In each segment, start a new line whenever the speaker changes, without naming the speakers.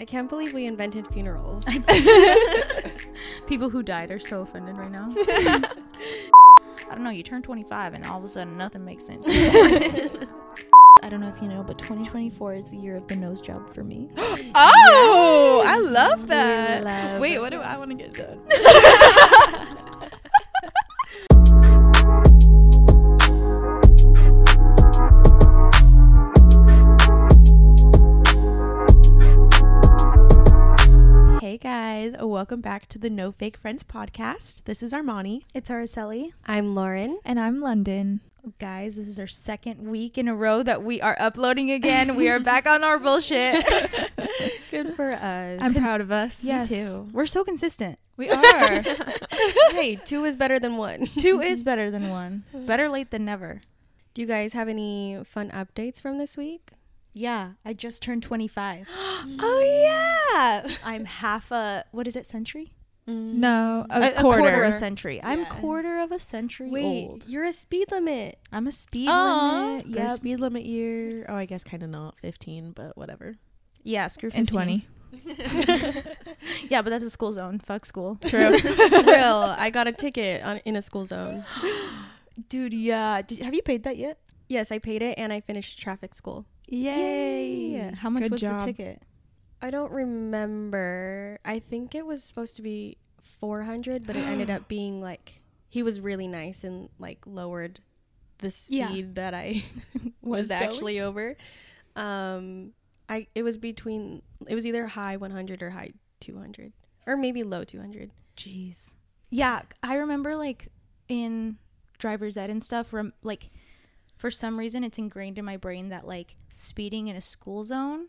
I can't believe we invented funerals.
People who died are so offended right now. I don't know. You turn 25 and all of a sudden nothing makes sense. I don't know if you know, but 2024 is the year of the nose job for me.
Oh, I love that.
love
Wait, what do I want to get done? Welcome back to the No Fake Friends podcast. This is Armani.
It's Araceli.
I'm Lauren.
And I'm London.
Guys, this is our second week in a row that we are uploading again. we are back on our bullshit.
Good for us.
I'm proud of us.
yes.
too.
We're so consistent.
We are.
hey, two is better than one.
Two is better than one. Better late than never.
Do you guys have any fun updates from this week?
Yeah, I just turned 25.
Oh yeah.
I'm half a, what is it, century? Mm.
no, a,
a, a
quarter.
quarter of a century. I'm quarter of a century
Wait,
old.
you're a speed limit.
I'm a speed
Aw.
limit.
Their
Yep.
speed limit year. Oh, I guess kind of not 15, but whatever.
Yeah, screw 15.
and 20.
yeah, but that's a school zone. Fuck school.
True.
Real. I got a ticket on, in a school zone.
Dude, yeah. Did, have you paid that yet?
Yes, I paid it and I finished traffic school.
Yay. How much
Good
was
job.
the ticket?
I don't remember. I think it was supposed to be 400, but it ended up being like he was really nice and like lowered the speed
Yeah.
that I was
Was
actually over. Um I it was between it was either high 100 or high 200 or maybe low 200.
Jeez. Yeah, I remember like in driver's ed and stuff, rem- like for some reason it's ingrained in my brain that like speeding in a school zone,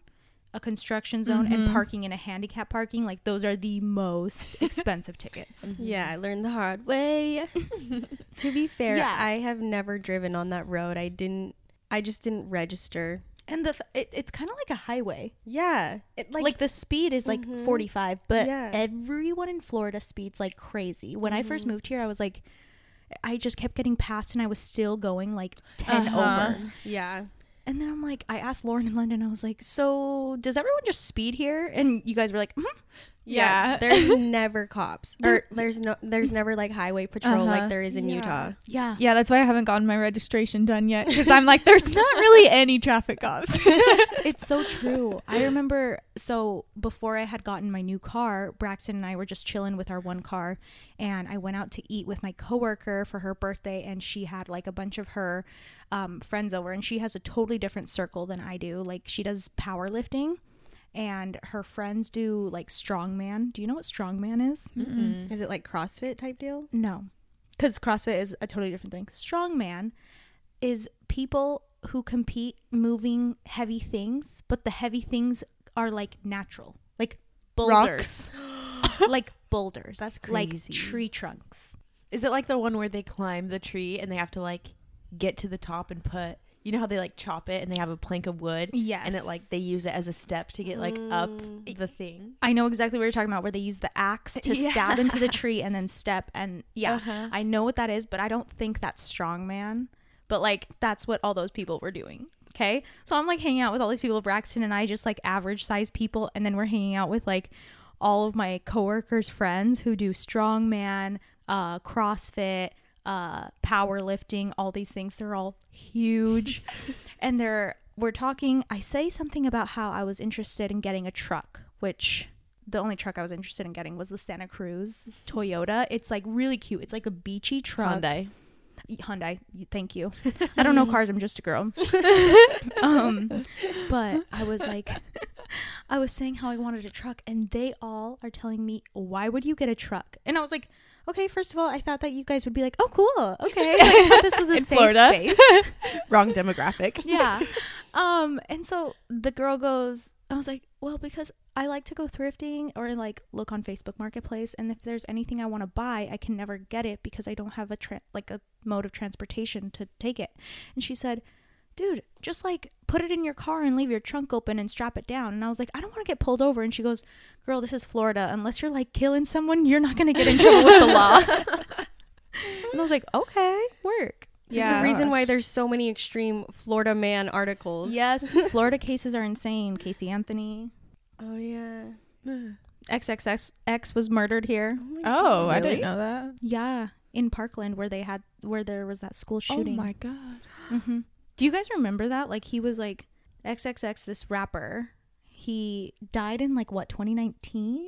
a construction zone, and
Mhm.
parking in a handicap parking, like those are the most expensive tickets.
Yeah, I learned the hard way. to be fair,
Yeah.
I have never driven on that road. I didn't I just didn't register.
And the f- it, it's kind of like a highway.
Yeah.
It, like, like the speed is like
Mhm.
45, but
Yeah.
everyone in Florida speeds like crazy. When I first
Mhm.
moved here, I was like I just kept getting passed and I was still going like 10
Uh-huh.
over.
Yeah.
And then I'm like, I asked Lauren in London, I was like, so does everyone just speed here? And you guys were like, mm
Yeah,
Yeah.
there's never cops. Or there's no there's never like highway patrol
Uh-huh.
like there is in
Yeah.
Utah.
yeah.
Yeah, that's why I haven't gotten my registration done yet because I'm like, there's not really any traffic cops.
It's so true. I remember, so before I had gotten my new car, Braxton and I were just chilling with our one car, and I went out to eat with my coworker for her birthday, and she had like a bunch of her um, friends over, and she has a totally different circle than I do. Like she does powerlifting, and her friends do like strongman. Do you know what strongman is?
Mm-mm.
Is it like CrossFit type deal?
No, because CrossFit is a totally different thing. Strongman is people who compete moving heavy things, but the heavy things are like natural, like boulders,
Rocks.
like boulders.
That's
Like
crazy.
tree trunks.
Is it like the one where they climb the tree and they have to like get to the top and put, you know how they like chop it and they have a plank of wood
Yes,
and it like they use it as a step to get like up
Mm.
the thing?
I know exactly what you're talking about, where they use the axe to
Yeah.
stab into the tree and then step. And yeah,
Uh-huh.
I know what that is, but I don't think that's strongman. But like, that's what all those people were doing. Okay. So I'm like hanging out with all these people, Braxton and I, just like average size people. And then we're hanging out with like all of my coworkers' friends who do strongman, uh, CrossFit, uh, powerlifting, all these things. They're all huge. and they're, we're talking. I say something about how I was interested in getting a truck, which the only truck I was interested in getting was the Santa Cruz Toyota. It's like really cute. It's like a beachy truck.
Hyundai.
Hyundai. Thank you. I don't know cars. I'm just a girl. um, but I was like, I was saying how I wanted a truck, and they all are telling me, "Why would you get a truck?" And I was like, "Okay, first of all, I thought that you guys would be like, oh, cool, okay." Like, thought this was a
In
safe
Florida.
space.
Wrong demographic.
yeah. Um, and so the girl goes, I was like, well, because I like to go thrifting or like look on Facebook Marketplace, and if there's anything I want to buy, I can never get it because I don't have a tra- like a mode of transportation to take it. And she said, dude, just like put it in your car and leave your trunk open and strap it down. And I was like, I don't want to get pulled over. And she goes, girl, this is Florida. Unless you're like killing someone, you're not going to get in trouble with the law. and I was like, okay, work.
There's
Yeah.
a reason why there's so many extreme Florida man articles.
Yes, Florida cases are insane. Casey Anthony.
Oh yeah.
XXX X was murdered here.
my
Oh, I didn't know that.
Yeah, in Parkland where they had where there was that school shooting.
Oh my god.
hmm Do you guys remember that? Like he was like XXX, this rapper. He died in like what 2019?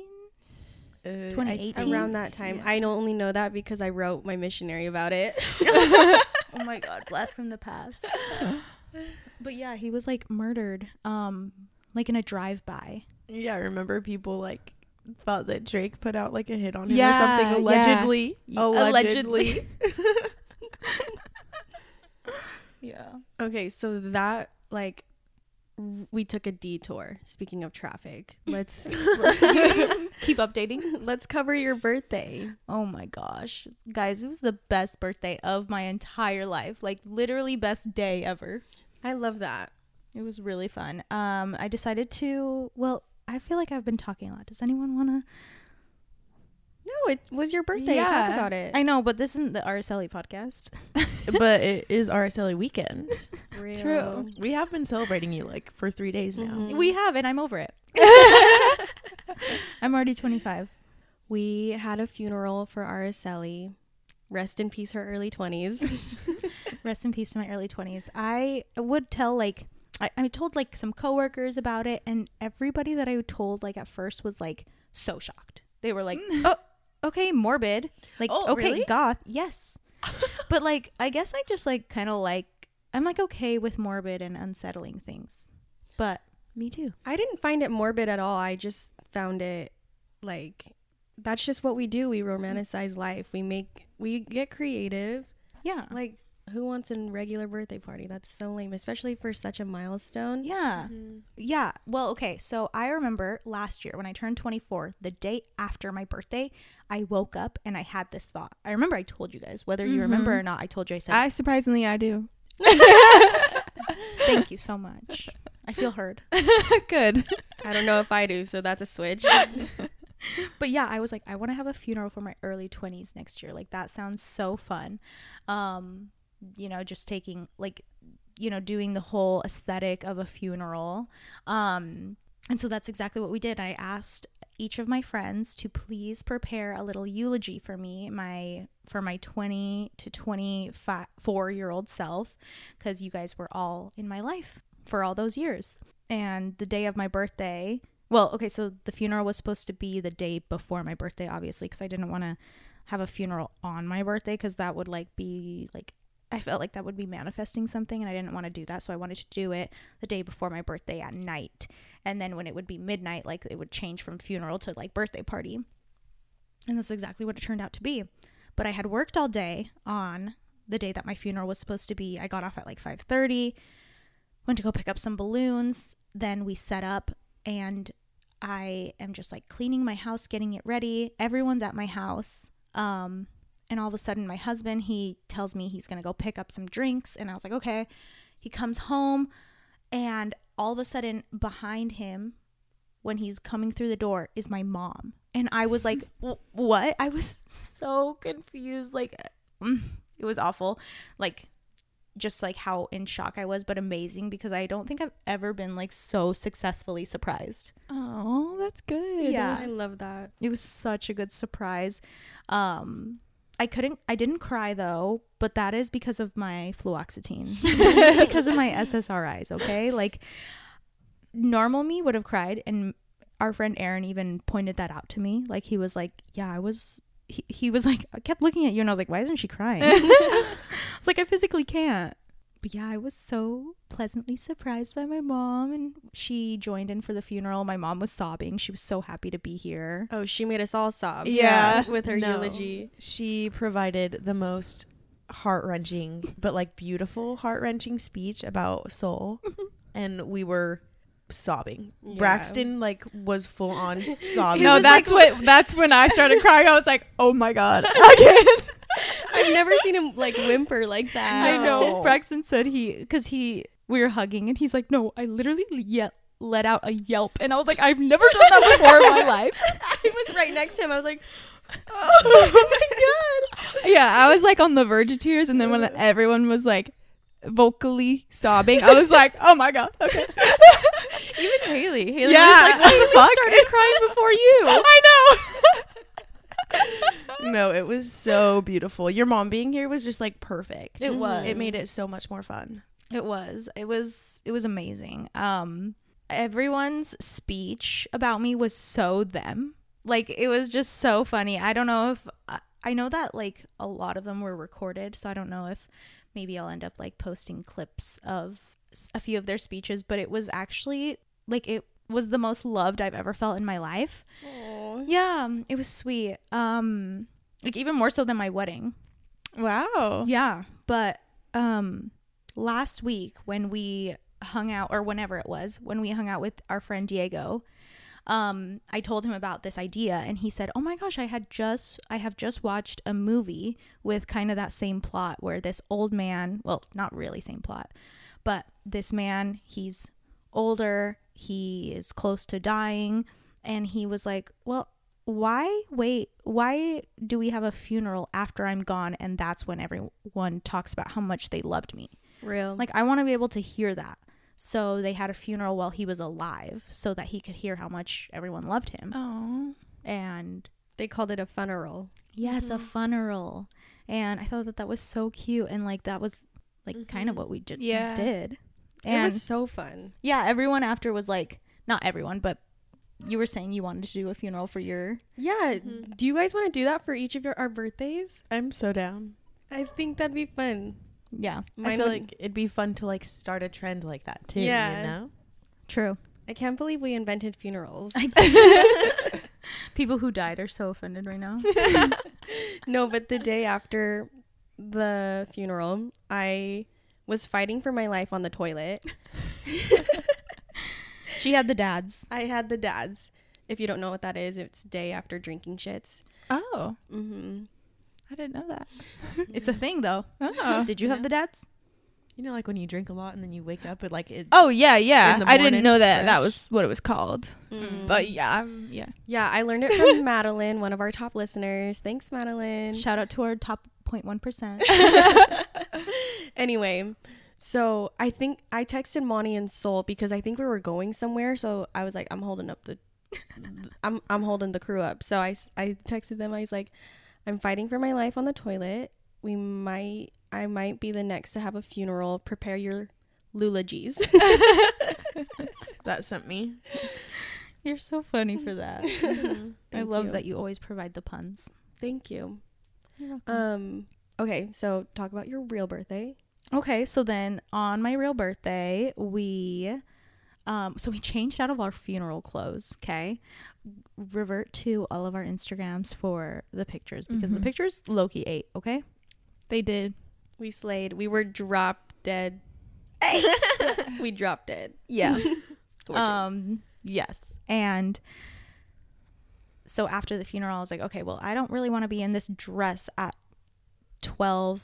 Uh, I-
2018?
around that time. I only know that because I wrote my missionary about it.
oh my god, blast from the past. but yeah, he was like murdered, um, like in a drive-by.
Yeah, I remember people like thought that Drake put out like a hit on him or
Yeah,
something
yeah.
allegedly.
Y-
Allegedly.
Yeah.
okay, so that like we took a detour. Speaking of traffic, let's
Keep updating.
let's cover your birthday.
Oh my gosh. Guys, it was the best birthday of my entire life. Like literally best day ever.
I love that.
It was really fun. Um I decided to well, I feel like I've been talking a lot. Does anyone want to
No, it was your birthday. Talk about it.
I know, but this isn't the Araceli podcast.
but it is Araceli weekend.
Real.
True.
We have been celebrating you like for three days now.
Mhm.
We have and I'm over it. I'm already 25.
We had a funeral for Araceli. Rest in peace, her early 20s.
Rest in peace to my early 20s. I would tell like I, I told like some coworkers about it and everybody that I told like at first was like so shocked. They were like, "Oh, okay, morbid." Like,
Oh,
"Okay,
really?
goth." Yes. but like I guess I just like kind of like I'm like okay with morbid and unsettling things. But
Me too.
I didn't find it morbid at all. I just found it like that's just what we do. We romanticize life. We make we get creative.
yeah.
Like who wants a regular birthday party? That's so lame, especially for such a milestone.
Yeah.
Mm-hmm.
Yeah. Well, okay. So I remember last year when I turned 24, the day after my birthday, I woke up and I had this thought. I remember I told you guys, whether you remember or not, I told you I said,
I surprisingly I do.
thank you so much. I feel heard.
Good.
I don't know if I do, so that's a switch.
But yeah, I was like, I want to have a funeral for my early 20s next year. Like, that sounds so fun. Um, you know, just taking, like, you know, doing the whole aesthetic of a funeral. Um, and so that's exactly what we did. I asked each of my friends to please prepare a little eulogy for me, my for my 20 to 24 year old self, because you guys were all in my life for all those years. And the day of my birthday, well, okay, so the funeral was supposed to be the day before my birthday, obviously, because I didn't want to have a funeral on my birthday because that would like be like I felt like that would be manifesting something and I didn't want to do that. So I wanted to do it the day before my birthday at night. And then when it would be midnight, like it would change from funeral to like birthday party. And that's exactly what it turned out to be. But I had worked all day on the day that my funeral was supposed to be. I got off at like 5:30, went to go pick up some balloons, then we set up and I am just like cleaning my house, getting it ready. Everyone's at my house. Um and all of a sudden my husband he tells me he's going to go pick up some drinks and I was like, "Okay." He comes home and all of a sudden behind him when he's coming through the door is my mom. And I was like, "Wh- "What?" I was so confused like mm, it was awful. Like just like how in shock I was, but amazing because I don't think I've ever been like so successfully surprised.
Oh, that's good.
Yeah.
I love that.
It was such a good surprise. Um I couldn't I didn't cry though, but that is because of my fluoxetine. it's because of my SSRIs, okay? Like normal me would have cried and our friend Aaron even pointed that out to me. Like he was like, "Yeah, I was he, he was like I kept looking at you and I was like, "Why isn't she crying?" I was like, "I physically can't." But yeah, I was so pleasantly surprised by my mom and she joined in for the funeral. My mom was sobbing. She was so happy to be here.
Oh, she made us all sob.
Yeah.
With her
No.
eulogy.
She provided the most heart wrenching, but like beautiful heart wrenching speech about Sol, and we were sobbing.
Yeah.
Braxton like was full on sobbing.
No, that's
like-
what that's when I started crying. I was like, "Oh my god." Again.
I've never seen him like whimper like that.
I know. Braxton said he, because he, we were hugging and he's like, no, I literally ye- let out a yelp. And I was like, I've never done that before in my life.
I was right next to him. I was like,
oh my god. Yeah, I was like on the verge of tears and then when everyone was like vocally sobbing, I was like, "Oh my god." Okay.
Even Haley. Haley
Yeah,
was like,
what the fuck?
started crying before you.
I know. no, it was so beautiful. Your mom being here was just like perfect.
It was.
It made it so much more fun.
It was. It was it was amazing. Um everyone's speech about me was so them. Like it was just so funny. I don't know if I- I know that like a lot of them were recorded, so I don't know if maybe I'll end up like posting clips of a few of their speeches, but it was actually like it was the most loved I've ever felt in my life.
Aw.
Yeah, it was sweet. Um like even more so than my wedding.
Wow.
Yeah, but um last week when we hung out or whenever it was, when we hung out with our friend Diego, um I told him about this idea and he said, "Oh my gosh, I had just I have just watched a movie with kind of that same plot where this old man, well, not really same plot, but this man, he's older, he is close to dying, and he was like, "Well, why wait why do we have a funeral after i'm gone and that's when everyone talks about how much they loved me
Real.
like i want to be able to hear that so they had a funeral while he was alive so that he could hear how much everyone loved him
Oh.
and
they called it a funeral.
yes a funeral and i thought that that was so cute and like that was like kind of
Mhm.
what we did
Yeah.
did
it was so fun.
yeah everyone after was like not everyone but you were saying you wanted to do a funeral for your
Yeah.
Mhm.
Do you guys want to do that for each of your our birthdays?
I'm so down.
I think that'd be fun.
yeah
I feel
would-
like it'd be fun to like start a trend like that too.
Yeah.
You know?
true
I can't believe we invented funerals.
People who died are so offended right now.
no, but the day after the funeral, I was fighting for my life on the toilet.
she had the dads.
I had the dads. If you don't know what that is, it's day after drinking shits.
Oh,
Mm-hmm.
I didn't know that.
It's a thing though.
Oh.
Did you have
Yeah.
the dads?
You know, like when you drink a lot and then you wake up and like it.
Oh yeah, yeah. I didn't know that that was what it was called.
Mm.
But yeah, I'm, yeah.
yeah, I learned it from Madeline, one of our top listeners. Thanks, Madeline.
Shout out to our top 0.1 percent.
anyway, so I think I texted Monty and Sol because I think we were going somewhere. So I was like, I'm holding up the, I'm I'm holding the crew up. So I I texted them. I was like, I'm fighting for my life on the toilet. We might I might be the next to have a funeral. Prepare your eulogies.
That sent me.
You're so funny for that. I love
you.
that you always provide the puns.
Thank you.
You're.
Um. Okay, so talk about your real birthday.
okay, so then on my real birthday, we um so we changed out of our funeral clothes, okay? Revert to all of our Instagrams for the pictures because
Mhm.
the pictures Loki ate, okay?
They did.
We slayed. We were drop dead. we dropped dead.
Yeah. Um, yes. And so after the funeral, I was like, okay, well, I don't really want to be in this dress at 12,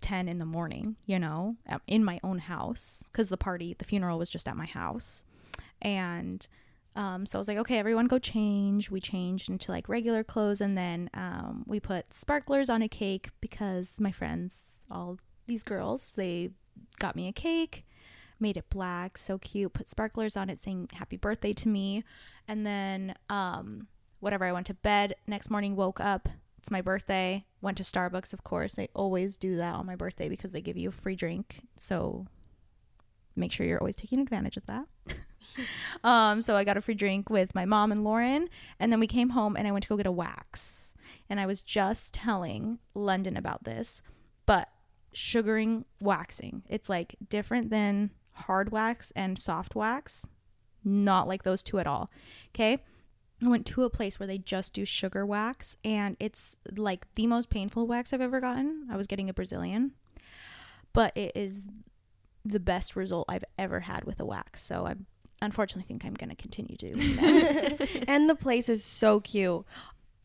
10 in the morning, you know, um, in my own house because the party, the funeral was just at my house. And um, so I was like, okay, everyone go change. We changed into like regular clothes and then um, we put sparklers on a cake because my friends, all these girls, they got me a cake made it black, so cute, put sparklers on it saying happy birthday to me. And then um whatever, I went to bed. Next morning woke up. It's my birthday. Went to Starbucks, of course. They always do that on my birthday because they give you a free drink. So make sure you're always taking advantage of that. um so I got a free drink with my mom and Lauren and then we came home and I went to go get a wax. And I was just telling London about this, but sugaring waxing. It's like different than hard wax and soft wax. Not like those two at all. Okay. I went to a place where they just do sugar wax and it's like the most painful wax I've ever gotten. I was getting a Brazilian, but it is the best result I've ever had with a wax. So I unfortunately think I'm going to continue doing that.
and the place is so cute.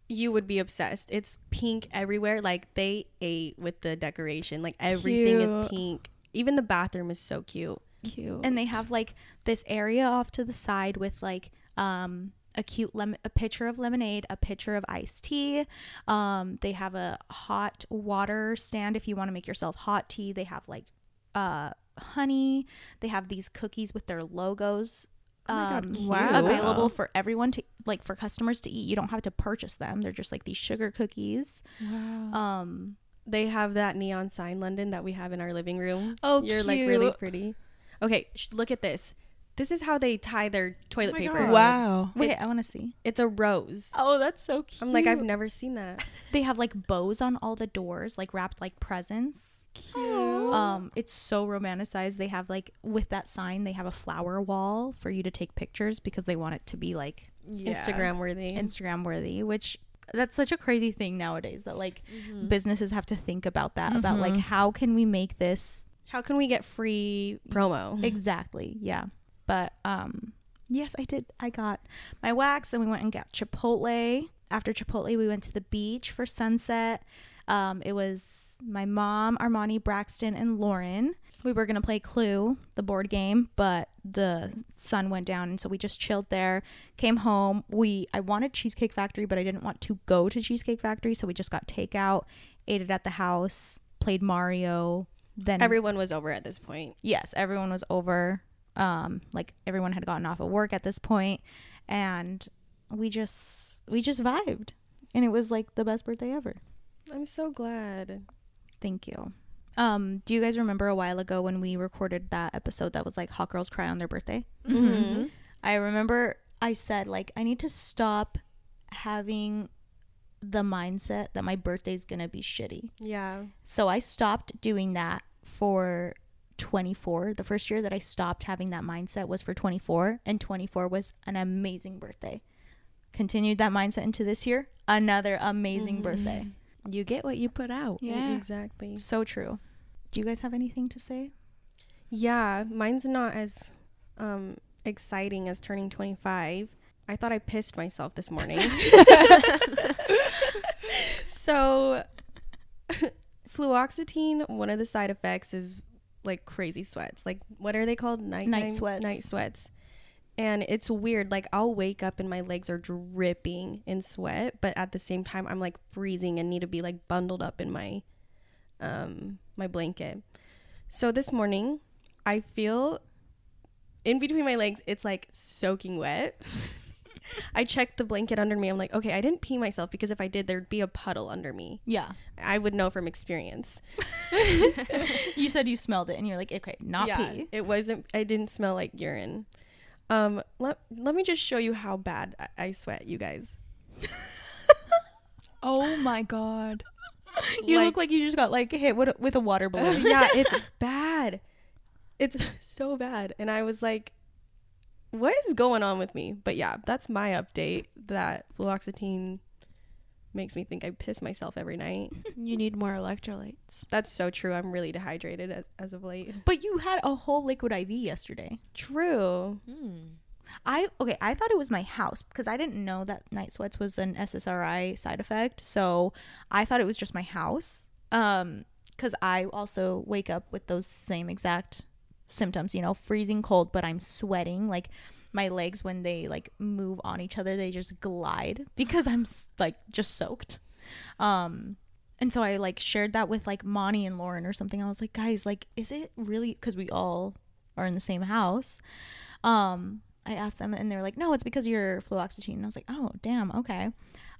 You would be obsessed. It's pink everywhere. Like they ate with the decoration. Like everything
Cute.
is pink. Even the bathroom is so cute.
Cute.
and they have like this area off to the side with like um a cute lemon a pitcher of lemonade a pitcher of iced tea um they have a hot water stand if you want to make yourself hot tea they have like uh honey they have these cookies with their logos
Oh my God,
um.
Wow.
available for everyone to like for customers to eat. You don't have to purchase them. They're just like these sugar cookies.
Wow.
Um,
They have that neon sign, London, that we have in our living room.
oh,
You're like really pretty. Okay, sh- look at this. This is how they tie their toilet
my
paper.
God.
Wow.
wait, I want to see.
It's a rose.
Oh, that's so cute.
I'm like, I've never seen that.
they have like bows on all the doors, like wrapped like presents.
Cute.
Um, it's so romanticized. They have like with that sign, they have a flower wall for you to take pictures because they want it to be like
Yeah.
Instagram worthy.
Instagram worthy, which that's such a crazy thing nowadays that like
Mhm.
businesses have to think about that about like
Mhm.
how can we make this
How can we get free promo?
exactly yeah but um yes i did i got my wax and we went and got chipotle after chipotle we went to the beach for sunset um it was my mom armani braxton and lauren we were gonna play clue the board game but the sun went down and so we just chilled there came home we i wanted cheesecake factory but i didn't want to go to cheesecake factory so we just got takeout ate it at the house played mario then
Everyone was over at this point.
yes, everyone was over. Um, like everyone had gotten off of work at this point, and we just we just vibed, and it was like the best birthday ever.
I'm so glad.
Thank you. Um, do you guys remember a while ago when we recorded that episode that was like hot girls cry on their birthday?
Mhm.
I remember I said like I need to stop having the mindset that my birthday's gonna be shitty.
Yeah.
So I stopped doing that for 24. The first year that I stopped having that mindset was for 24, and 24 was an amazing birthday. Continued that mindset into this year, another amazing
Mhm.
birthday.
You get what you put out.
Yeah.
Exactly.
So true. Do you guys have anything to say?
Yeah, mine's not as um exciting as turning 25. I thought I pissed myself this morning. so fluoxetine, one of the side effects is like crazy sweats. Like what are they called? Night
Night sweats.
Night sweats. And it's weird. Like I'll wake up and my legs are dripping in sweat, but at the same time I'm like freezing and need to be like bundled up in my um my blanket. So this morning I feel in between my legs, it's like soaking wet. I checked the blanket under me. I'm like, okay, I didn't pee myself because if I did, there'd be a puddle under me.
Yeah.
I would know from experience.
you said you smelled it and you're like, okay, not
yeah,
pee.
It wasn't. I didn't smell like urine. Um, let let me just show you how bad I, I sweat, you guys.
Oh my god.
You
Like-
look like you just got like hit with with a water balloon.
yeah, it's bad. It's so bad. And I was like, what is going on with me? But yeah, that's my update that fluoxetine makes me think I piss myself every night.
You need more electrolytes.
That's so true. I'm really dehydrated as, as of late.
But you had a whole liquid IV yesterday.
True.
I okay, I thought it was my house because I didn't know that night sweats was an SSRI side effect. So I thought it was just my house. Um cuz I also wake up with those same exact symptoms, you know, freezing cold but I'm sweating like my legs when they like move on each other they just glide because I'm like just soaked. Um and so I like shared that with like Monty and Lauren or something. I was like, "Guys, like is it really cuz we all are in the same house?" Um I asked them and they were like, "No, it's because you're fluoxetine." And I was like, "Oh, damn, okay."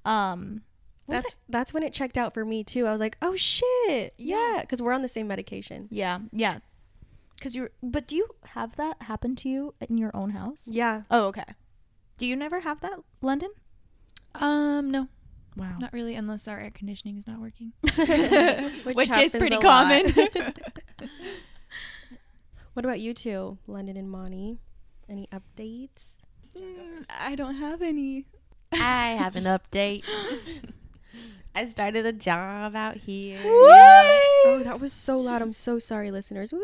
Um,
That's that's when it checked out for me too. I was like, "Oh shit."
Yeah.
Yeah, cuz we're on the same medication.
yeah, yeah. Because you're, but do you have that happen to you in your own house?
Yeah.
Oh, okay. Do you never have that, London?
Um, no,
Wow.
not really, unless our air conditioning is not working,
Which,
which is pretty common.
What about you two, London and Monty? Any updates?
Mm, I don't have any.
I have an update. I started a job out here.
Oh, that was so loud. I'm so sorry, listeners.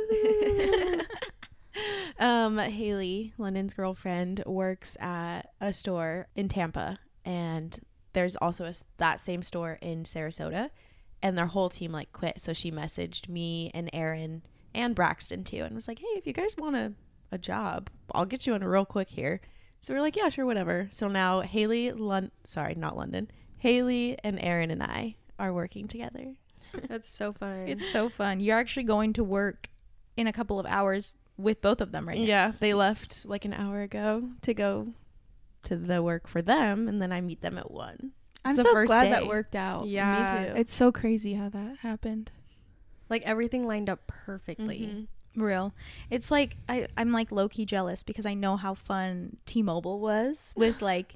Um, Haley, London's girlfriend, works at a store in Tampa, and there's also a s that same store in Sarasota, and their whole team like quit. So she messaged me and Aaron and Braxton too, and was like, "Hey, if you guys want a a job, I'll get you in real quick here." So we're like, "Yeah, sure, whatever." So now Haley, Lon- sorry, not London, Haley and Aaron and I are working together.
That's so fun.
It's so fun. You're actually going to work in a couple of hours with both of them right now.
Yeah, they left like an hour ago to go to the work for them, and then I meet them at one.
I'm
the
so
first
glad
day.
that worked out.
Yeah.
me too.
It's so crazy how that happened.
Like everything lined up perfectly.
Mhm.
Real. It's like I I'm like low key jealous because I know how fun T-Mobile was with like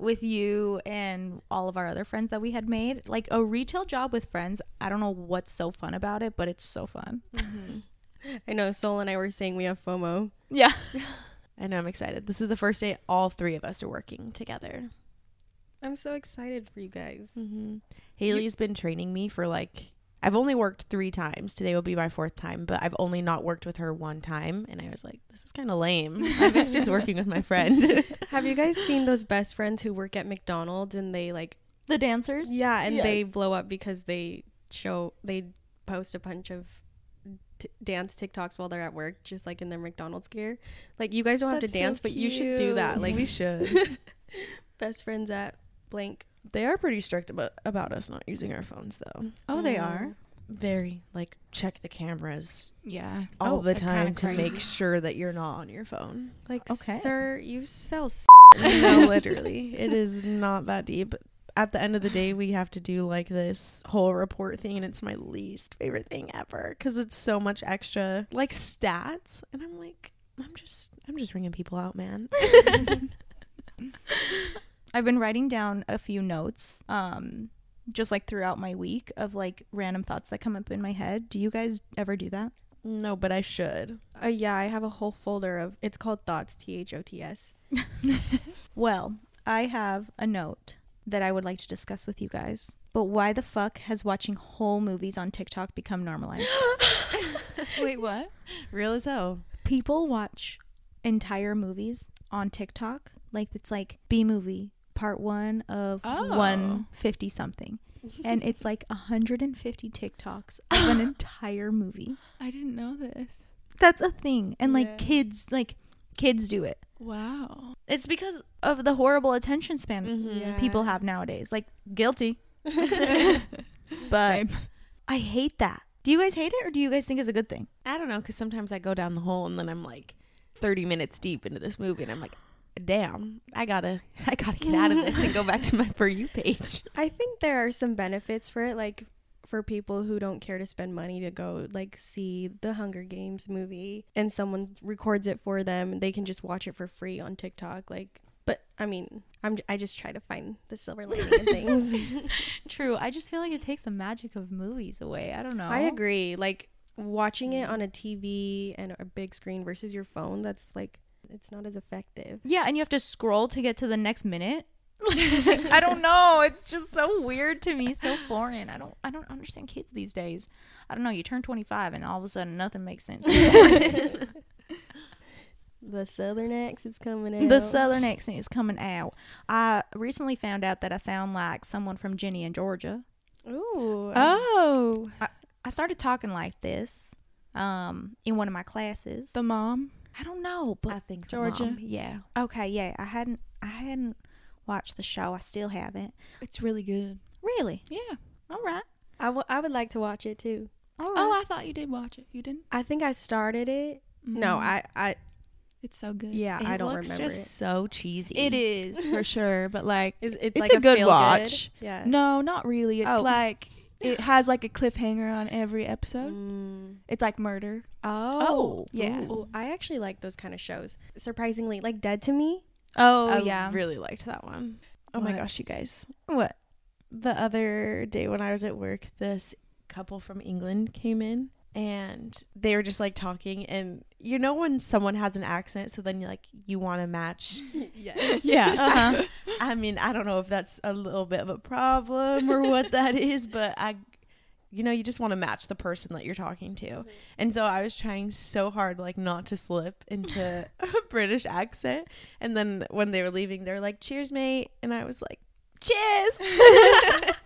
with you and all of our other friends that we had made. Like a retail job with friends. I don't know what's so fun about it, but it's so fun.
I know Sol and I were saying we have FOMO.
Yeah.
I know I'm excited. This is the first day all three of us are working together.
I'm so excited for you guys.
Mm-hmm. Haley's been training me for like I've only worked three times. Today will be my fourth time, but I've only not worked with her one time, and I was like, "This is kind of lame. I miss just working with my friend."
Have you guys seen those best friends who work at McDonald's and they like
The dancers?
yeah, and they blow up because they show they post a bunch of t- dance TikToks while they're at work, just like in their McDonald's gear. Like you guys don't have to
That's so
dance, but you should do that. Like
we should.
best friends at blank.
They are pretty strict about about us not using our phones, though.
Oh, they are.
Very like check the cameras
Yeah.
all
Oh,
the
kinda
time to
crazy.
make sure that you're not on your phone.
Like,
Okay.
sir, you sell. S-
no, literally, it is not that deep. At the end of the day, we have to do like this whole report thing, and it's my least favorite thing ever because it's so much extra like stats, and I'm like, I'm just, I'm just ringing people out, man.
I've been writing down a few notes, um, just like throughout my week of like random thoughts that come up in my head. Do you guys ever do that?
no, but I should.
uh, yeah, I have a whole folder of. It's called thoughts. T H O T S.
Well, I have a note that I would like to discuss with you guys. But why the fuck has watching whole movies on TikTok become normalized?
Wait, what?
Real as hell.
People watch entire movies on TikTok, like it's like B movie part one of
Oh.
150 something. And it's like 150 TikToks of an entire movie.
I didn't know this.
That's a thing. And like
Yeah.
kids, like kids do it.
Wow.
It's because of the horrible attention span mm-hmm.
Yeah.
people have nowadays. Like guilty. but
Same.
I hate that. Do you guys hate it or do you guys think it's a good thing?
I don't know because sometimes I go down the hole and then I'm like 30 minutes deep into this movie, and I'm like, damn, I gotta, I gotta get out of this and go back to my for you page.
I think there are some benefits for it, like for people who don't care to spend money to go like see the Hunger Games movie and someone records it for them, they can just watch it for free on TikTok. Like, but I mean, I'm I just try to find the silver lining in things.
True. I just feel like it takes the magic of movies away. I don't know.
I agree. Like watching it on a TV and a big screen versus your phone, that's like it's not as effective.
Yeah, and you have to scroll to get to the next minute. I don't know. It's just so weird to me, so foreign. I don't I don't understand kids these days. I don't know. You turn 25 and all of a sudden nothing makes sense.
The Southern accent's coming out.
the southern accent is coming out. I recently found out that I sound like someone from Ginny and Georgia.
Ooh.
Oh,
I started talking like this um in one of my classes.
the mom.
I don't know, but
I think the
Georgia.
mom, yeah.
okay, yeah. I hadn't I hadn't watched the show. I still haven't.
It's really good.
Really?
Yeah.
All right.
I, w- I would like to watch it too.
All right.
Oh, I thought you did watch it. You didn't?
I think I started it. No,
Mm.
I I
It's so good.
yeah,
It
I don't
looks
remember
just
it.
so cheesy.
It is for sure, but like,
Is it's,
It's
like
a good
feel
watch.
Yeah.
no, not really. It's
Oh.
like it has like a cliffhanger on every episode.
Mm.
It's like murder.
Oh.
oh yeah.
Ooh, I actually like those kind of shows. Surprisingly, like Dead to Me.
Oh
I
yeah.
really liked that one. Oh my gosh, you guys.
what?
The other day when I was at work, this couple from England came in and they were just like talking and you know when someone has an accent so then you like you want to match
yes.
Yeah.
Uh-huh.
I mean, I don't know if that's a little bit of a problem or what that is, but I, you know, you just want to match the person that you're talking to. And so I was trying so hard, like, not to slip into a British accent. And then when they were leaving, they were like, cheers, mate. And I was like, cheers.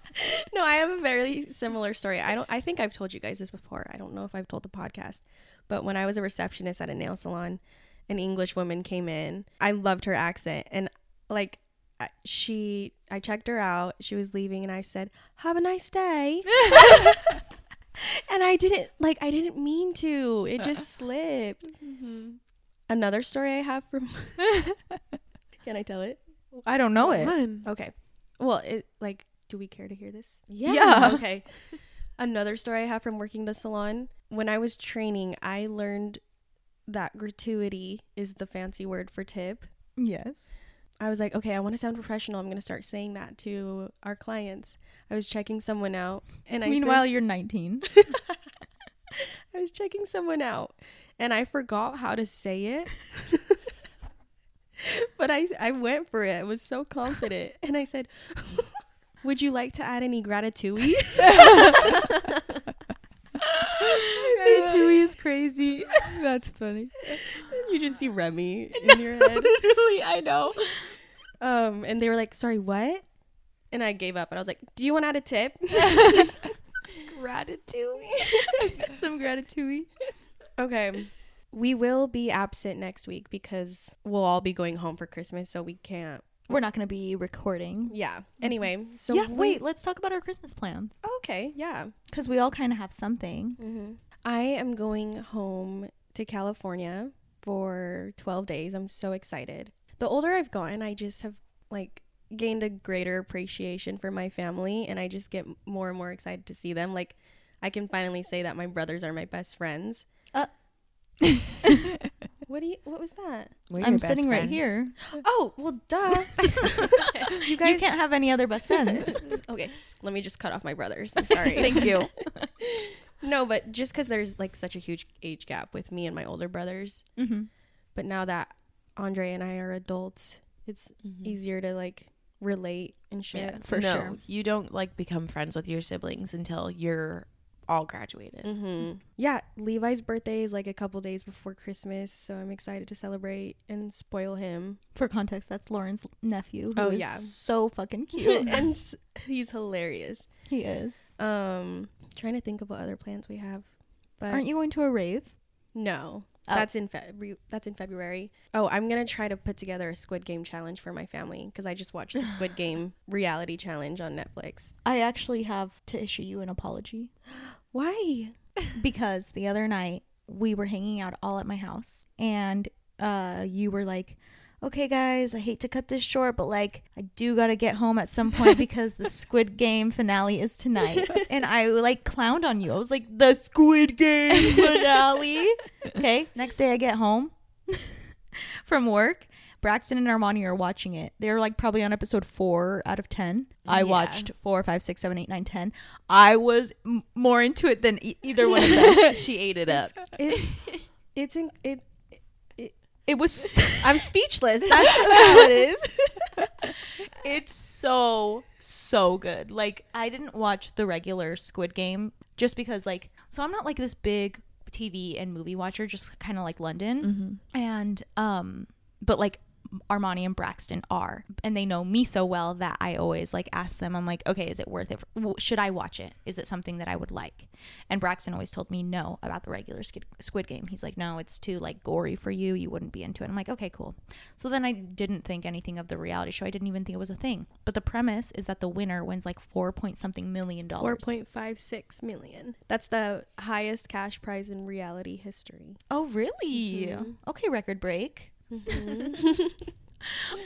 No, I have a very similar story. I don't. I think I've told you guys this before. I don't know if I've told the podcast, but when I was a receptionist at a nail salon, an English woman came in. I loved her accent, and like she, I checked her out. She was leaving, and I said, "Have a nice day." and I didn't like I didn't mean to. It just slipped. Mm-hmm. Another story I have from Can I tell it?
I don't know it.
Okay. Well, it like do we care to hear this?
Yeah.
okay. Another story I have from working the salon. When I was training, I learned that gratuity is the fancy word for tip.
Yes.
I was like, okay, I want to sound professional. I'm going to start saying that to our clients. I was checking someone out and I
Meanwhile,
said,
you're 19.
I was checking someone out and I forgot how to say it. but I I went for it. I was so confident and I said, "Would you like to add any gratitude?"
Tui is crazy.
That's funny.
you just see Remy in your head.
Literally, I know.
Um, and they were like, "Sorry, what?" And I gave up. And I was like, "Do you want to add a tip?"
Gratitude.
Some gratitude.
okay. We will be absent next week because we'll all be going home for Christmas, so we can't.
We're not going to be recording.
Yeah. Anyway, so
yeah,
we-
wait, let's talk about our Christmas plans.
Okay. Yeah.
Because we all kind of have something.
Mm-hmm. I am going home to California for 12 days. I'm so excited. The older I've gotten, I just have like gained a greater appreciation for my family and I just get more and more excited to see them. Like I can finally say that my brothers are my best friends.
Uh.
what do you what was that?
We're
I'm
best
sitting right here.
Oh, well duh. you guys, You
can't have any other best friends.
Okay, let me just cut off my brothers. I'm sorry.
Thank you.
no, but just cuz there's like such a huge age gap with me and my older brothers.
hmm
but now that Andre and I are adults, it's
Mhm.
easier to like relate and shit.
Yeah,
for
no,
sure.
You don't like become friends with your siblings until you're all graduated.
Mm-hmm. Yeah, Levi's birthday is like a couple days before Christmas, so I'm excited to celebrate and spoil him.
For context, that's Lauren's nephew. who
Oh,
is
yeah.
so fucking cute.
and s- he's hilarious.
he is.
Um, trying to think of what other plans we have, but
Aren't you going to a rave?
no.
Oh.
That's in Fe- that's in February. Oh, I'm gonna try to put together a Squid Game challenge for my family because I just watched the Squid Game reality challenge on Netflix.
I actually have to issue you an apology
Why?
because the other night we were hanging out all at my house and uh you were like okay guys i hate to cut this short but like i do gotta get home at some point because the squid game finale is tonight. And i like clowned on you. I was like the squid game finale. Okay next day i get home from work braxton and armani are watching it they're like probably on episode four out of ten i
Yeah.
watched four five six seven eight nine ten i was m- more into it than e- either one of them
she ate it up.
It's it's in, it.
it was
I'm speechless. That's how it is.
It's so so good. Like I didn't watch the regular Squid Game just because like so I'm not like this big TV and movie watcher just kind of like London and um but like Armani and Braxton are and they know me so well that I always like ask them I'm like okay is it worth it w- should I watch it? Is it something that I would like? And Braxton always told me no about the regular Squid, Squid Game. He's like no it's too like gory for you. You wouldn't be into it. I'm like okay cool. So then I didn't think anything of the reality show. I didn't even think it was a thing. But the premise is that the winner wins like 4 point something million dollars.
Four point five six million. That's the highest cash prize in reality history.
oh really?
Mhm.
okay record break
Mm-hmm.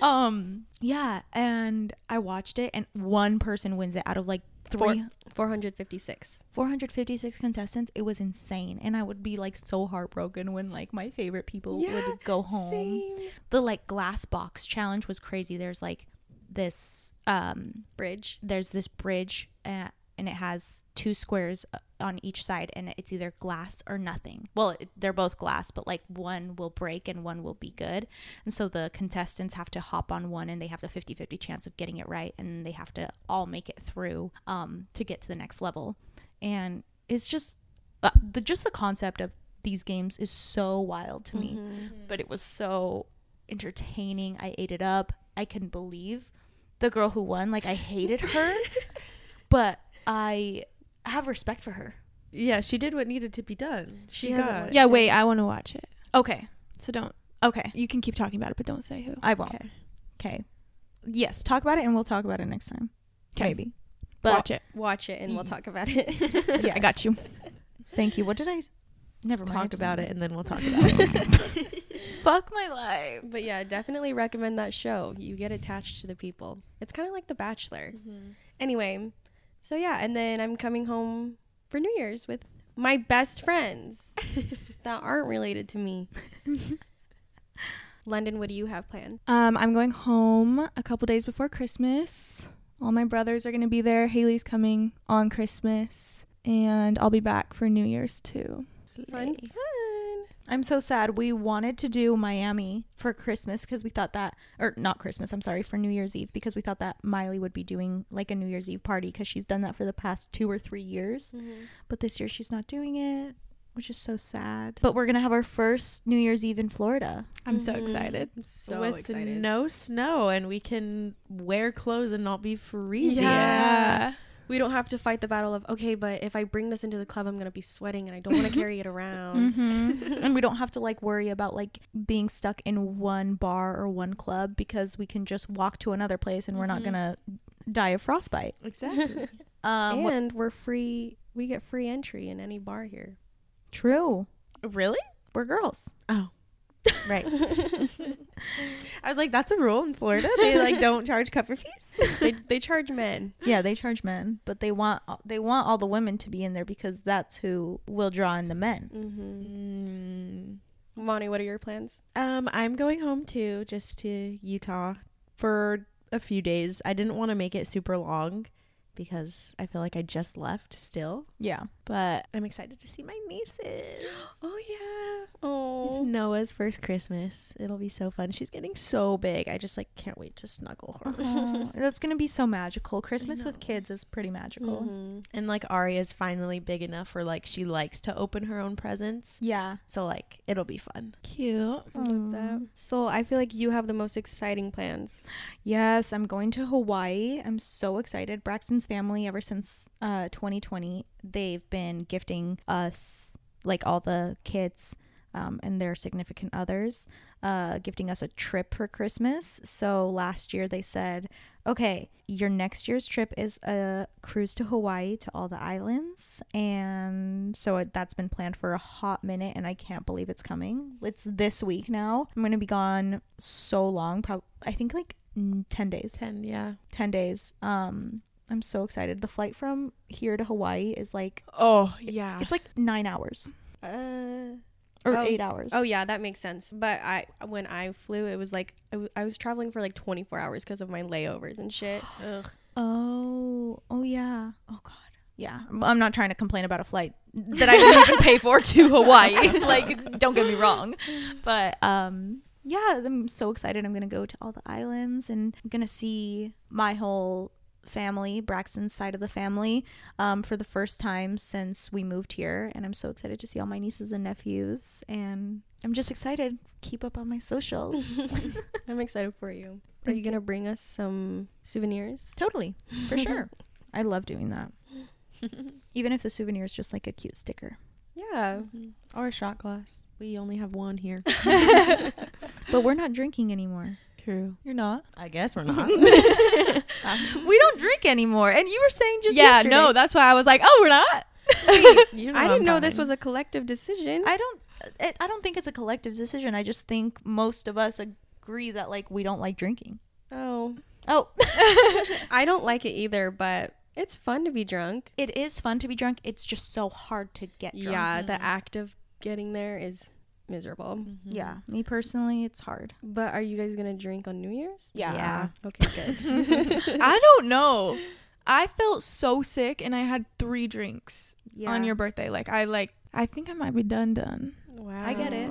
um yeah and i watched it and one person wins it out of like
Four-
three
Four hundred fifty six.
456 contestants it was insane and i would be like so heartbroken when like my favorite people
Yeah,
would go home the like glass box challenge was crazy there's like this um
Bridge.
there's this bridge uh, and it has two squares uh, on each side and it's either glass or nothing well it, they're both glass but like one will break and one will be good and so the contestants have to hop on one and they have the 50-50 chance of getting it right and they have to all make it through um, to get to the next level and it's just uh, the just the concept of these games is so wild to me
Mm-hmm.
but it was so entertaining. I ate it up. I couldn't believe the girl who won. Like I hated her, but I have respect for her.
Yeah, she did what needed to be done.
She
She, got.
Yeah, wait, I want to watch it.
Okay.
So don't.
Okay.
You can keep talking about it, but don't say who.
I won't.
Okay.
Okay. Yes, talk about it and we'll talk about it next time.
'Kay.
Maybe. But
watch it.
Watch it and we'll talk about it.
yeah,
I got you.
Thank you. What did I? s- Never mind.
Talk about it and then we'll talk about it.
Fuck my life.
But yeah, definitely recommend that show. You get attached to the people. It's kind of like The Bachelor. Mm-hmm. Anyway, so yeah, and then I'm coming home for New Year's with my best friends that aren't related to me. London, what do you have planned?
Um, I'm going home a couple days before Christmas. All my brothers are gonna be there. Haley's coming on Christmas, and I'll be back for New Year's too.
Fun, fun.
I'm so sad. We wanted to do Miami for Christmas because we thought that, or not Christmas, I'm sorry, for New Year's Eve because we thought that Miley would be doing like a New Year's Eve party because she's done that for the past two or three years. But this year she's not doing it, which is so sad. But we're going to have our first New Year's Eve in Florida.
I'm so
Mhm.
excited.
I'm so
With
excited.
no snow and we can wear clothes and not be freezing.
Yeah. We don't have to fight the battle of okay, but if I bring this into the club, I'm gonna be sweating and I don't want to carry it around.
Mm-hmm. and we don't have to like worry about like being stuck in one bar or one club because we can just walk to another place and we're not
Mhm.
going to die of frostbite.
Exactly.
Um, what-
and we're free. We get free entry in any bar here.
true.
really?
We're girls.
Oh.
Right.
I was like, that's a rule in Florida. They like don't charge cover fees.
they they charge men.
Yeah, they charge men, but they want they want all the women to be in there because that's who will draw in the men.
Mm-hmm.
Mm.
Monty, what are your plans?
Um, I'm going home too, just to Utah for a few days. I didn't want to make it super long because I feel like I just left still.
Yeah.
But I'm excited to see my nieces.
Oh yeah. Oh. It's.
Noah's first Christmas. It'll be so fun. She's getting so big. I just like can't wait to snuggle her.
that's going to be so magical. Christmas with kids is pretty magical.
Mhm.
And like Aria's finally big enough for like she likes to open her own presents.
Yeah.
So like it'll be fun.
Cute.
I love that. So I feel like you have the most exciting plans.
Yes, I'm going to Hawaii. I'm so excited. Braxton's family, ever since uh, 2020, they've been gifting us, like all the kids um, and their significant others, uh, gifting us a trip for Christmas. So last year they said, okay, your next year's trip is a cruise to Hawaii to all the islands. And so it, that's been planned for a hot minute, and I can't believe it's coming. It's this week now. I'm going to be gone so long, probably, I think like mm, 10 days.
Ten, yeah.
10 days. Um, I'm so excited. The flight from here to Hawaii is like,
Oh yeah.
it's like nine hours
Uh.
or
Oh.
eight hours.
Oh yeah, that makes sense. But I when I flew, it was like I, w- I was traveling for like 24 hours because of my layovers and shit.
Ugh.
Oh, oh yeah. Oh god. Yeah, I'm- not trying to complain about a flight that I didn't even pay for to Hawaii. like, don't get me wrong, but um, yeah, I'm so excited. I'm gonna go to all the islands and I'm gonna see my whole family, Braxton's side of the family, um, for the first time since we moved here, and I'm so excited to see all my nieces and nephews. And I'm just excited. Keep up on my socials.
I'm excited for you. Are
Thank
you gonna bring us some souvenirs?
totally, for sure. I love doing that. Even if the souvenir is just like a cute sticker.
Yeah.
Or a shot glass. We only have one here.
But we're not drinking anymore.
True.
You're not.
I guess we're not.
we don't drink anymore. And you were saying just
yeah,
yesterday-
no, that's why I was like, oh, we're not.
You
I
I'm
didn't know this was a collective decision.
I don't it, I don't think it's a collective decision. I just think most of us agree that like we don't like drinking.
oh,
Oh,
I don't like it either, but it's fun to be drunk.
it is fun to be drunk. It's just so hard to get drunk.
Yeah, the mm-hmm. act of getting there is miserable.
Mhm.
Yeah, me personally, it's hard.
But are you guys gonna drink on New Year's?
Yeah.
Okay, good.
I don't know. I felt so sick and I had three drinks
Yeah.
on your birthday. Like I like I think I might be done done.
wow.
I get it.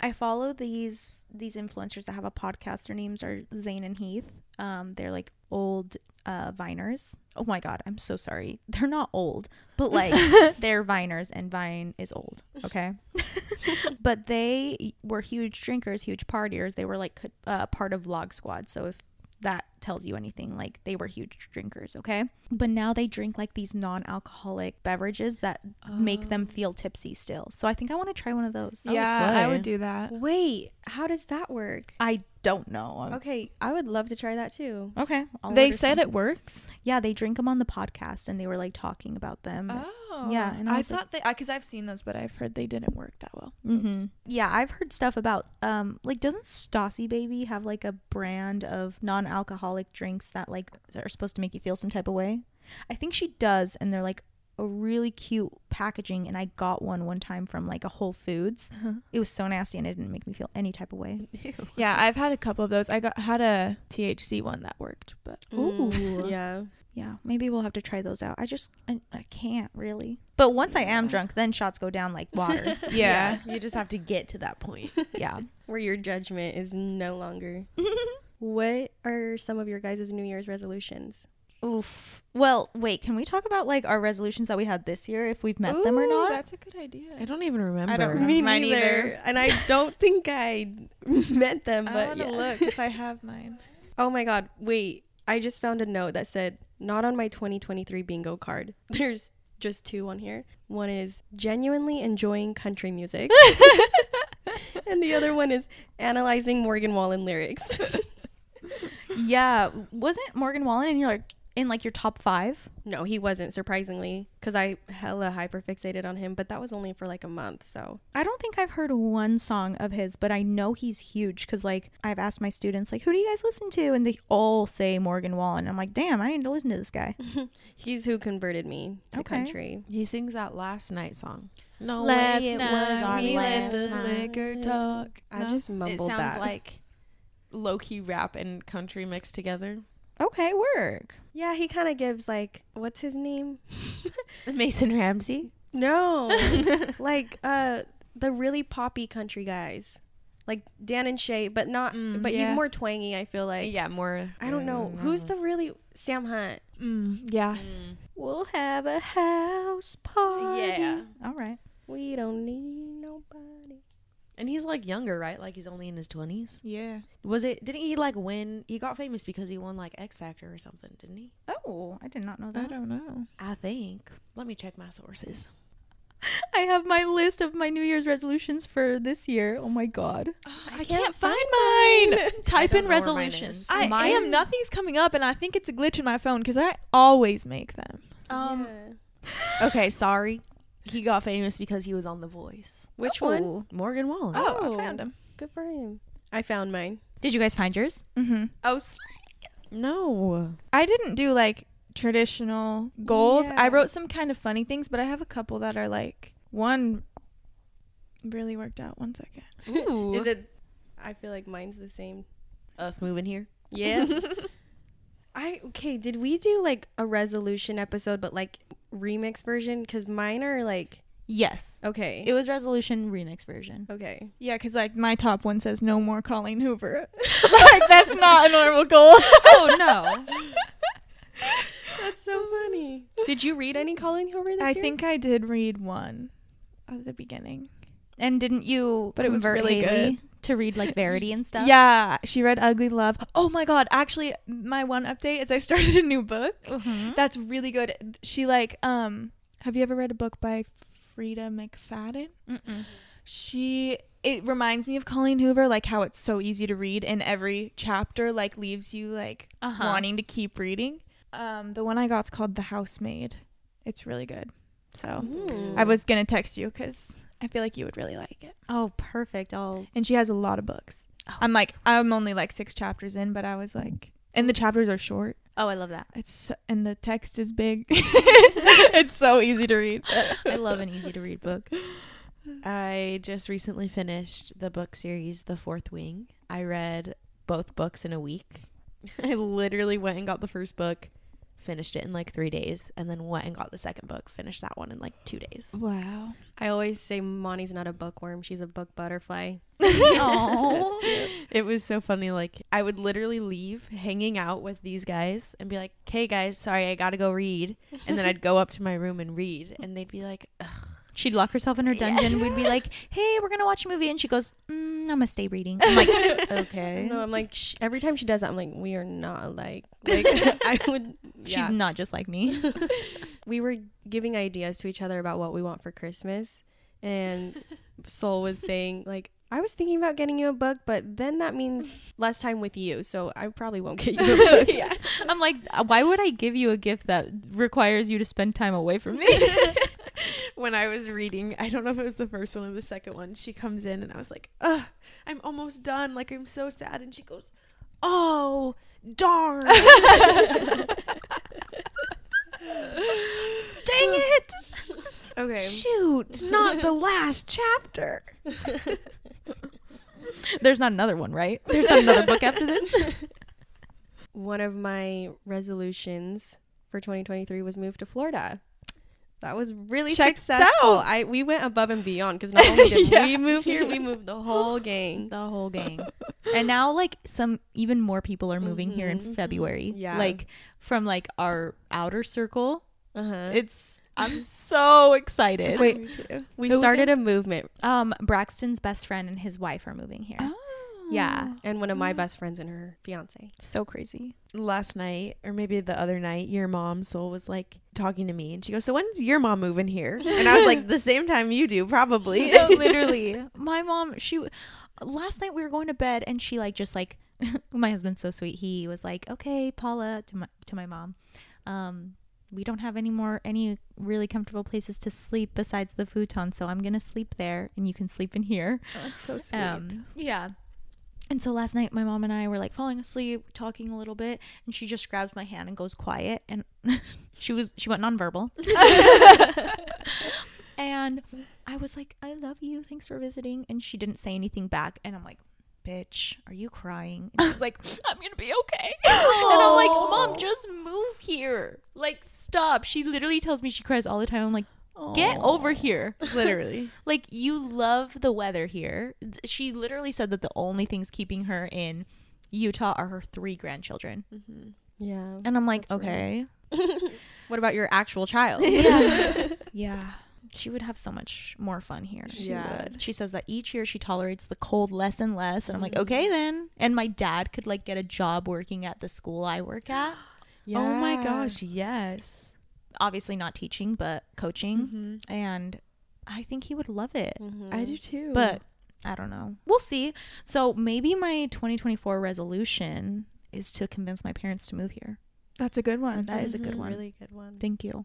I follow these these influencers that have a podcast. Their names are Zane and Heath. Um, they're like old uh, Viners. Oh my god, I'm so sorry. They're not old, but like they're Viners, and Vine is old. Okay, but they were huge drinkers, huge partiers. They were like uh, part of Vlog Squad. So if that tells you anything, like they were huge drinkers. Okay, but now they drink like these non-alcoholic beverages that make them oh. feel tipsy still. So I think I want to try one of those.
Oh,
yeah, I would do that.
Wait, how does that work?
I don't know.
Okay, I would love to try that too.
Okay. I'll
they said
some.
it works.
Yeah, they drink them on the podcast and they were like talking about them.
Oh. Oh,
Yeah, and I
I,
was like-
thought they because I've seen those, but I've heard they didn't work that well.
hmm Yeah, I've heard stuff about um like doesn't Stassi Baby have like a brand of non-alcoholic drinks that like are supposed to make you feel some type of way? I think she does, and they're like a really cute packaging. And I got one one time from like a Whole Foods. It was so nasty, and it didn't make me feel any type of way.
Yeah, I've had a couple of those. I got had a THC one that worked, but
Ooh.
Yeah.
Yeah, maybe we'll have to try those out. I just I, I can't really. But once I am drunk, then shots go down like water.
yeah.
you just have to get to that point.
yeah.
Where your judgment is no longer. what are some of your guys' New Year's resolutions?
Oof. Well, wait. Can we talk about like our resolutions that we had this year, if we've met them or not?
That's a good idea.
I don't even remember.
I don't remember.
Me
Mine
neither.
either.
And I don't think I met them, but
I
but
want
yeah.
to look if I have mine.
Oh my god, wait. I just found a note that said not on my 2023 bingo card. There's just two on here. One is genuinely enjoying country music. and the other one is analyzing Morgan Wallen lyrics.
yeah. Wasn't Morgan Wallen in your like in like your top five?
no, he wasn't surprisingly cuz I hella hyperfixated on him, but that was only for like a month, so.
I don't think I've heard one song of his, but I know he's huge because like I've asked my students like, who do you guys listen to, and they all say Morgan Wallen. I'm like, damn, I need to listen to this guy.
He's who converted me to
Okay.
country.
He sings that last night song. No
Last
way, it
night
was our
we let
last
the
night.
liquor talk.
I
No?
just
It
mumbled
sounds
that.
like low key rap and country mixed together.
Okay, work.
yeah, he kind of gives like what's his name?
Mason Ramsey.
No. like uh the really poppy country guys. Like Dan and Shay, but not
Mm,
but he's more twangy, I feel like.
yeah, more.
I don't know. Who's the really Sam Hunt?
Mm, yeah.
We'll have a house party.
Yeah.
All right.
We don't need nobody.
And he's like younger, right? Like he's only in his twenties.
Yeah.
Was it? Didn't he like win? He got famous because he won like X Factor or something, didn't he?
Oh, I did not know that.
I don't know.
I think. Let me check my sources.
I have my list of my New Year's resolutions for this year. Oh my god.
I, can't, find mine. Type in
know where mine
resolutions.
I
Mine-
am. Nothing's coming up, and I think it's a glitch in my phone because I always make them.
Um,
Yeah.
Okay, sorry. He got famous because he was on The Voice.
Which
oh.
one?
Morgan Wallen.
Oh,
Oh.
I found him.
Good for him. I found mine.
Did you guys find yours?
Mm-hmm.
Oh,
No.
I didn't do like traditional goals. I wrote some kind of funny things, but I have a couple that are like one really worked out. One second.
Ooh.
Is it I feel like mine's the same.
us moving here?
Yeah. I okay, did we do like a resolution episode but like remix version cuz mine are like
yes.
okay.
It was resolution remix version.
okay.
Yeah, because like my top one says no more Colleen Hoover. like that's not a normal goal.
oh no.
That's so funny. Did you read any Colleen Hoover this
I
year?
think I did read one at the beginning.
And didn't you
But it was really
Haley
good.
To read like Verity and stuff?
Yeah, she read Ugly Love. Oh my god, actually my one update is I started a new book.
Mhm.
That's really good. She like um have you ever read a book by Freida McFadden?
Mm-mm.
She it reminds me of Colleen Hoover like how it's so easy to read and every chapter like leaves you like
Uh-huh.
wanting to keep reading. Um the one I got's called The Housemaid. It's really good. So
Ooh.
I was going to text you cuz I feel like you would really like it.
Oh, perfect. I'll.
And she has a lot of books.
Oh,
I'm like I'm only like 6 chapters in, but I was like and the chapters are short.
Oh, I love that.
It's so, and the text is big. it's so easy to read.
I love an easy to read book.
I just recently finished the book series The Fourth Wing. I read both books in a week. I literally went and got the first book, finished it in like three days, and then went and got the second book, finished that one in like two days.
Wow.
I always say Monty's not a bookworm, she's a book butterfly.
Oh.
It was so funny. Like, I would literally leave hanging out with these guys and be like, okay, guys, sorry, I gotta go read. And then I'd go up to my room and read, and they'd be like, Ugh.
She'd lock herself in her dungeon. We'd be like, "Hey, we're gonna watch a movie," and she goes, mm, "I'm gonna stay reading." I'm like, "Okay."
No, I'm like sh- every time she does that, I'm like, we are not alike. Like I would.
She's not just like me.
we were giving ideas to each other about what we want for Christmas, and Sol was saying like, I was thinking about getting you a book, but then that means less time with you, so I probably won't get you a book. Yeah.
I'm like, "Uh, why would I give you a gift that requires you to spend time away from me?
When I was reading, I don't know if it was the first one or the second one. She comes in and I was like, "Ugh, I'm almost done. Like I'm so sad." And she goes, "Oh, darn." Dang it.
Okay.
Shoot, not the last chapter.
There's not another one, right? There's not another book after this.
One of my resolutions for 2023 was move to Florida. That was really
Checks
successful.
out.
I we went above and beyond because not only did
Yeah.
we move here, we moved the whole gang.
The whole gang. and now like some even more people are moving here in
Mhm.
February.
Yeah.
Like from like our outer circle.
Uh-huh.
It's I'm so excited.
Wait,
we started a movement,
Um Braxton's best friend and his wife are moving here. Yeah.
and one of my best friends and her fiance.
So crazy.
last night or maybe the other night your mom Sol was like talking to me and she goes so when's your mom moving here and i was like the same time you do probably
No, literally. My mom, she last night we were going to bed and she like just like my husband's so sweet. He was like, "Okay, Paula," to my to my mom. Um we don't have any more any really comfortable places to sleep besides the futon, so I'm going to sleep there and you can sleep in here.
that's so sweet
Um, yeah. And so last night, my mom and I were like falling asleep, talking a little bit, and she just grabs my hand and goes quiet, and she was she went nonverbal. and I was like, "I love you. Thanks for visiting." And she didn't say anything back, and I'm like, "Bitch, are you crying?" And she's like, "I'm gonna be okay." and I'm like, "Mom, just move here. Like, stop." She literally tells me she cries all the time. I'm like, "Get over here."
literally
like you love the weather here. She literally said that the only things keeping her in Utah are her three grandchildren. Mm-hmm.
Yeah.
And I'm like,
That's
okay.
What about your actual child?
Yeah. yeah. She would have so much more fun here.
She Yeah. would.
She says that each year she tolerates the cold less and less. And I'm like,
Mhm.
okay then. And my dad could like get a job working at the school I work at.
oh my gosh yes
Obviously not teaching, but coaching.
Mhm.
And I think he would love it.
Mhm.
i do too
But I don't know. We'll see. So maybe my 2024 resolution is to convince my parents to move here.
That's a good one.
That is a good
Mhm.
one.
Really good one.
Thank you.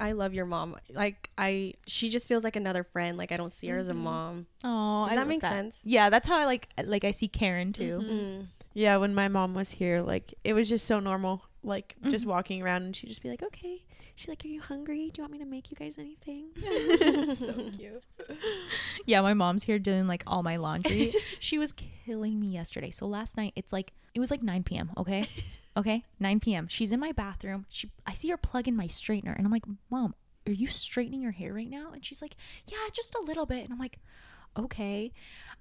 I love your mom. Like I, she just feels like another friend. Like I don't see her as a
Mhm.
mom.
Oh,
Does that make sense?
Yeah, that's how I like like I see Karen too.
Mhm.
Mm.
yeah when my mom was here like it was just so normal like just
Mhm.
walking around and she'd just be like okay she's like are you hungry do you want me to make you guys anything so cute
Yeah, my mom's here doing like all my laundry. she was killing me yesterday. So last night it's like it was like 9 p.m. Okay, okay, 9 p.m. She's in my bathroom. She I see her plug in my straightener, and I'm like, Mom, are you straightening your hair right now? And she's like, Yeah, just a little bit. And I'm like, Okay.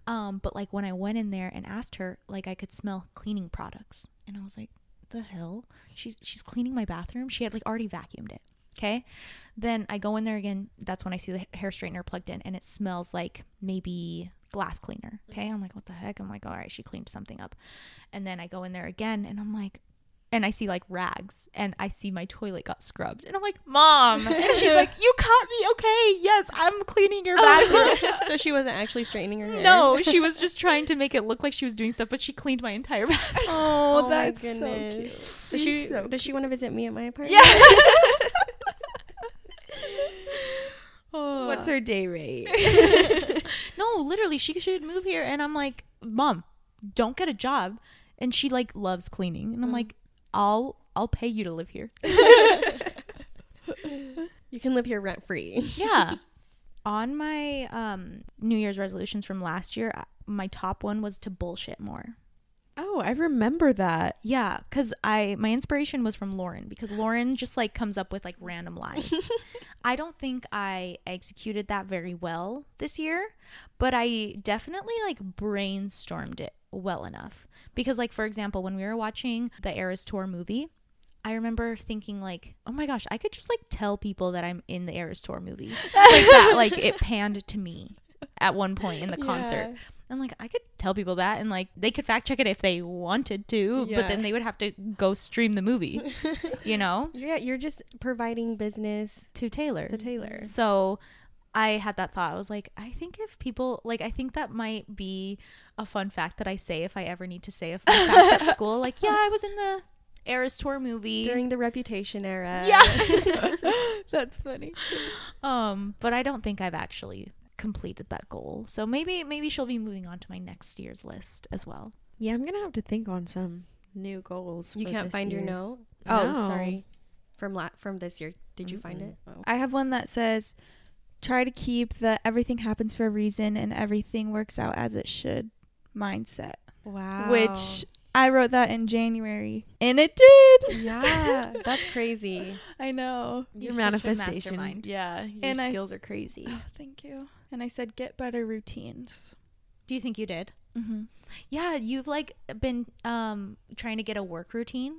Um, but like when I went in there and asked her, like I could smell cleaning products, and I was like, the hell? She's she's cleaning my bathroom. She had like already vacuumed it. Okay. Then I go in there again. That's when I see the hair straightener plugged in and it smells like maybe glass cleaner. Okay. I'm like, what the heck? I'm like, all right, she cleaned something up. And then I go in there again and I'm like, and I see like rags and I see my toilet got scrubbed. And I'm like, Mom. And she's like, You caught me. Okay. Yes, I'm cleaning your bathroom.
so she wasn't actually straightening her hair.
no, she was just trying to make it look like she was doing stuff, but she cleaned my entire bathroom.
Oh, my
that's so
goodness.
cute.
Does she?
So
does she want to visit me at my apartment?
Yeah.
what's her day rate
no, literally, she should move here. And I'm like, Mom, don't get a job. And she like loves cleaning. And I'm
Mm.
like, I'll I'll pay you to live here.
You can live here rent free.
yeah. On my um New Year's resolutions from last year, uh, my top one was to bullshit more.
Oh i remember that
Yeah, cuz I my inspiration was from Lauren because Lauren just like comes up with like random lies. I don't think I executed that very well this year, but I definitely like brainstormed it well enough. Because like for example, when we were watching the Eras Tour movie, I remember thinking like, "Oh my gosh, I could just like tell people that I'm in the Eras Tour movie." like that like it panned to me at one point in the concert. And like I could tell people that and like they could fact check it if they wanted to, but then they would have to go stream the movie, you know,
Yeah, you're just providing business
to Taylor.
to Taylor.
So I had that thought. I was like, I think if people like I think that might be a fun fact that I say if I ever need to say a fun fact at school. Like, yeah, I was in the Eras Tour movie.
During the Reputation era.
yeah. That's funny. Um, but I don't think I've actually completed that goal. So maybe maybe she'll be moving on to my next year's list as well.
Yeah, I'm gonna have to think on some new goals.
You
for
can't
this
find your note. Oh,
No.
sorry. From la- from this year, did you find it? Oh.
I have one that says, try to keep the everything happens for a reason and everything works out as it should mindset.
Wow.
Which I wrote that in January and it did.
yeah, that's crazy.
I know.
Your
You're such a mastermind.
Yeah, your
And
skills
s-
are crazy.
Oh, thank you. And I said, get better routines.
Do you think you did?
Mm-hmm.
Yeah, you've like been um trying to get a work routine,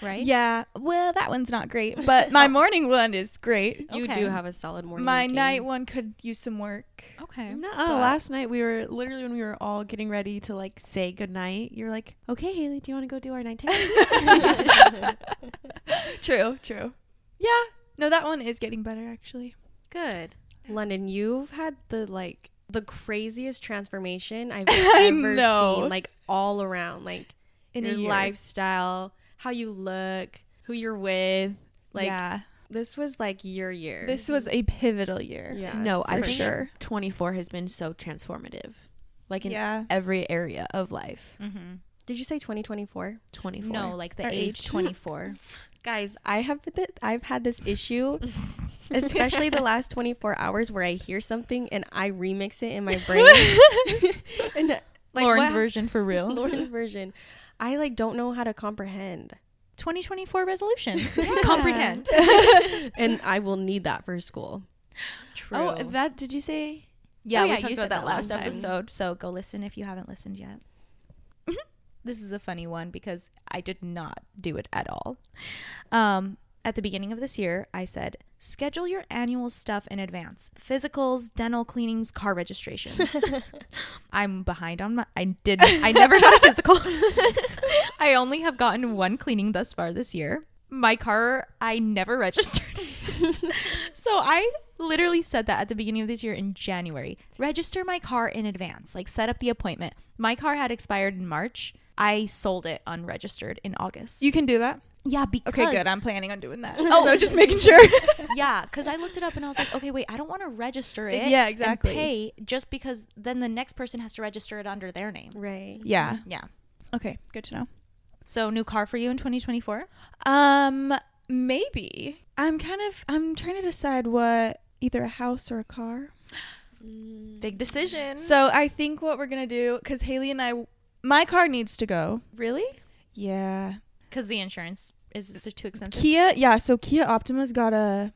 right?
Yeah. Well, that one's not great, but my morning one is great.
You
Okay.
do have a solid morning.
my
routine.
night one could use some work.
Okay.
No,
But-
last night we were literally when we were all getting ready to like say goodnight. You were like, "Okay, Haley, do you want to go do our nighttime?"
true, true. Yeah. No, that one is getting better actually.
Good.
London, you've had the like the craziest transformation I've
I
ever
know.
seen, like all around, like
In
your
a year.
lifestyle, how you look, who you're with. Like
yeah.
this was like your year.
This was a pivotal year.
yeah.
no, I
For
think
sure.
24 has been so transformative, like in
Yeah.
every area of life.
Mm-hmm.
Did you say 2024?
24.
No, like the
Our
age
age.
24.
Guys, I have th- I've had this issue, especially the last 24 hours where I hear something and I remix it in my brain. and like
Lauren's
what-
version for real.
Lauren's version. I like don't know how to comprehend.
2024 resolution. Comprehend.
and I will need that for school.
True.
Oh, that did you say?
yeah,
oh,
we talked
you
about
said
that
that
last
last time.
episode. So go listen if you haven't listened yet. this is a funny one because I did not do it at all. Um, at the beginning of this year, I said, schedule your annual stuff in advance physicals, dental cleanings, car registrations. I'm behind on my, I did, I never got a physical. I only have gotten one cleaning thus far this year. My car, I never registered. so I literally said that at the beginning of this year in January. Register my car in advance, like set up the appointment. My car had expired in March. I sold it unregistered in August.
You can do that.
Yeah, because
Okay, good. I'm planning on doing that.
Oh.
so just making sure.
yeah, because I looked it up and I was like, okay, wait, I don't want to register it.
Yeah,
and
exactly.
pay just because then the next person has to register it under their name.
Right.
yeah.
Yeah.
Okay, good to know.
So new car for you in 2024?
Um, maybe. I'm kind of I'm trying to decide what either a house or a car.
Big decision.
So I think what we're gonna do, because Haley and I, my car needs to go.
Really?
Yeah.
Because the insurance is, is too expensive?
Kia, yeah. So Kia Optima's got a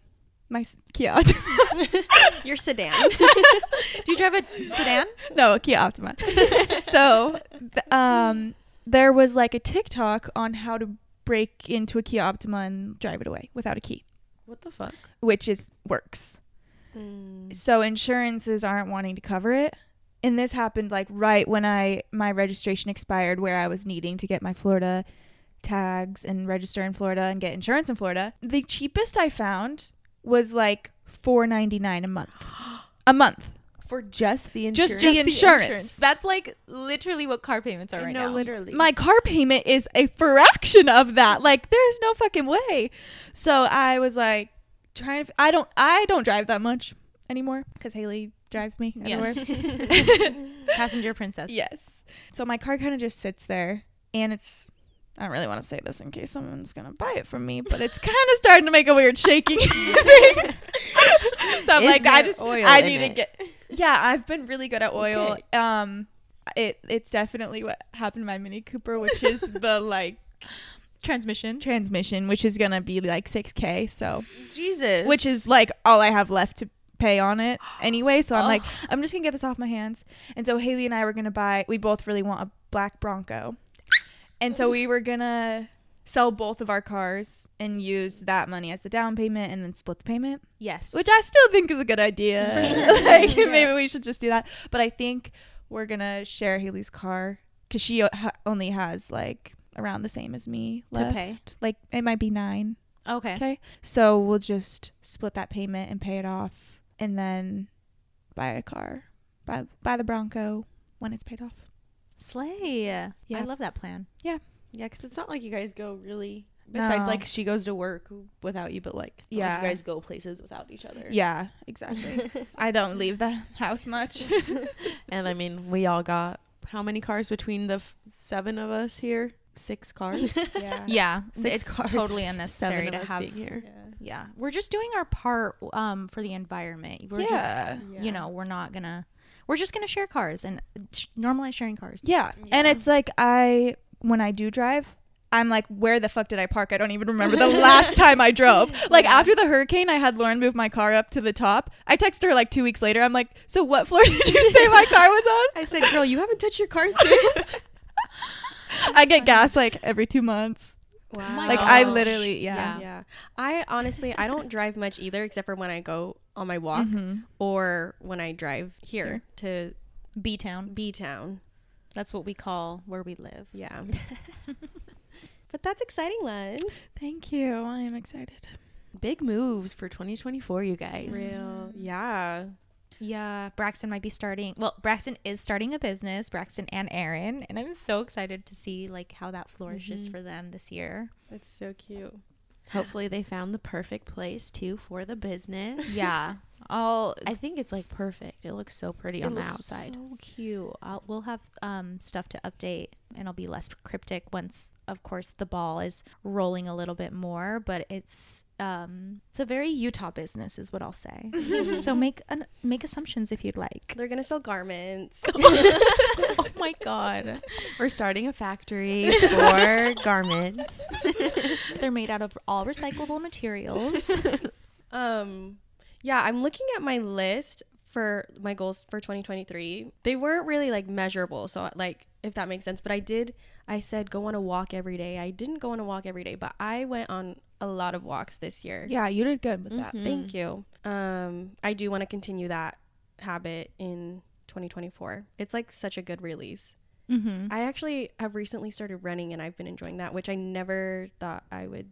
nice Kia Optima.
Your sedan.
Do you drive a sedan?
no, a Kia Optima. so, th- um, there was like a TikTok on how to break into a Kia Optima and drive it away without a key,
What the fuck?
which is works.
Mm.
So insurances aren't wanting to cover it. And this happened like right when I my registration expired where I was needing to get my Florida tags and register in Florida and get insurance in Florida. The cheapest I found was like 4.99 a month. a month.
For just the insurance.
Just
insurance?
the insurance.
That's like literally what car payments are
I
right
know,
now.
literally.
My car payment is a fraction of that. Like there's no fucking way. So I was like trying to I don't I don't drive that much anymore cuz Haley drives me everywhere.
Yes. Passenger princess.
Yes. So my car kind of just sits there, and it's. I don't really want to say this in case someone's gonna buy it from me, but it's kind of starting to make a weird shaking thing. so I'm
Is
like, I just,
oil
I need to
it?
get. Yeah, I've been really good at oil.
Okay.
Um, it it's definitely what happened to my Mini Cooper, which is the like
Transmission.
transmission, which is gonna be like 6k. So
Jesus.
which is like all I have left to pay on it anyway. So I'm
Oh.
like, I'm just gonna get this off my hands. And so Haley and I were gonna buy. We both really want a black Bronco, and so we were gonna sell both of our cars and use that money as the down payment and then split the payment,
Yes.
which I still think is a good idea.
For sure.
like
Yeah.
maybe we should just do that. But I think we're gonna share Haley's car because she ha- only has like around the same as me
to
left.
pay.
Like it might be nine.
Okay.
Okay. So we'll just split that payment and pay it off and then buy a car. Buy buy the Bronco when it's paid off.
Slay.
Yeah.
I love that plan.
Yeah, Yeah, because it's not like you guys go really. Besides,
No.
like she goes to work without you, but like not like
Yeah.
you guys go places without each other.
Yeah, exactly. I don't leave the house much.
And I mean, we all got how many cars between the f- seven of us here? Six cars.
yeah.
Yeah,
Six
it's
cars,
totally
seven
unnecessary
of
to
us
have.
being here.
Yeah, yeah. we're just doing our part um for the environment. We're
Yeah.
just you know we're not gonna we're just gonna share cars and sh- normalize sharing cars.
Yeah. And it's like I when I do drive, I'm like, where the fuck did I park? I don't even remember the last time I drove. Like after the hurricane, I had Lauren move my car up to the top. I texted her like two weeks later. I'm like, so what floor did you say my car was on?
I said, girl, you haven't touched your car since.
I get gas like every two months.
Wow.
my
Like I literally, yeah.
Yeah. I honestly I don't drive much either except for when I go on my walk
Mhm.
or when I drive here to
B town.
B town.
That's what we call where we live.
Yeah. but that's exciting, Len.
Thank you. I am excited.
Big moves for 2024, you guys.
Real. Yeah.
Yeah, Braxton might be starting. Well, Braxton is starting a business, Braxton and Aaron, and I'm so excited to see like how that flourishes
Mhm.
for them this year.
That's so cute.
Hopefully, they found the perfect place too for the business.
Yeah, I'll.
I think it's like perfect. It looks so pretty on the outside.
So cute. I'll, we'll have um stuff to update, and I'll be less cryptic once, of course, the ball is rolling a little bit more. But it's um it's a very Utah business, is what I'll say. so make an, make assumptions if you'd like.
They're gonna sell garments.
oh my god,
We're starting a factory for garments.
they're made out of all recyclable materials.
Um, yeah, I'm looking at my list for my goals for 2023. They weren't really like measurable, so like if that makes sense. But I did. I said go on a walk every day. I didn't go on a walk every day, but I went on a lot of walks this year.
Yeah, you did good with that.
Mhm.
Thank you. Um, I do want to continue that habit in 2024. It's like such a good release.
mm-hmm.
I actually have recently started running and I've been enjoying that, which I never thought I would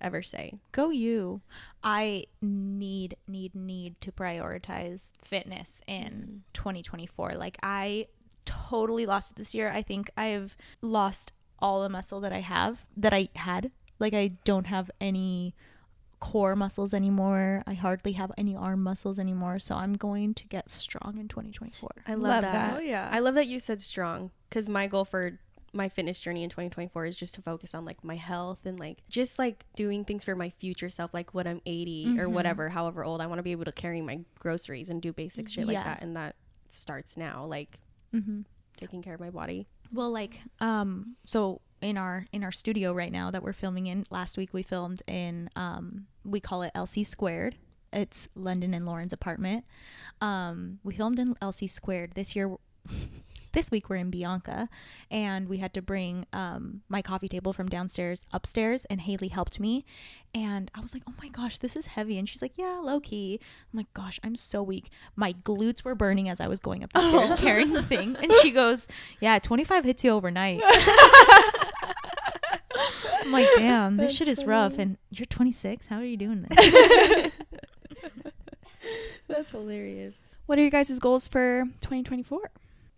ever say.
Go you. I need, need, need to prioritize fitness in 2024. Like, I totally lost it this year. I think I've lost all the muscle that I have, that I had. Like, I don't have any core muscles anymore. I hardly have any arm muscles anymore. So, I'm going to get strong in 2024.
I love,
Love
that.
that.
Oh yeah.
I love that you said strong because my goal for my fitness journey in 2024 is just to focus on like my health and like just like doing things for my future self like when I'm 80 or
Mhm.
whatever however old I want to be able to carry my groceries and do basic shit like that and that starts now like
Mm-hmm.
taking care of my body
Well, like, um, so in our in our studio right now that we're filming in, last week we filmed in, um, we call it LC Squared. It's London and Lauren's apartment. Um, we filmed in LC Squared this year. This week we're in Bianca, and we had to bring um, my coffee table from downstairs upstairs, and Haley helped me. And I was like, "Oh my gosh, this is heavy," and she's like, "Yeah, low key." I'm like, "Gosh, I'm so weak. My glutes were burning as I was going up the stairs carrying the thing." And she goes, "Yeah, 25 hits you overnight." I'm like, "Damn, this
That's
shit is rough." And you're 26. How are you doing this?
that's hilarious
What are your guys' goals for 2024?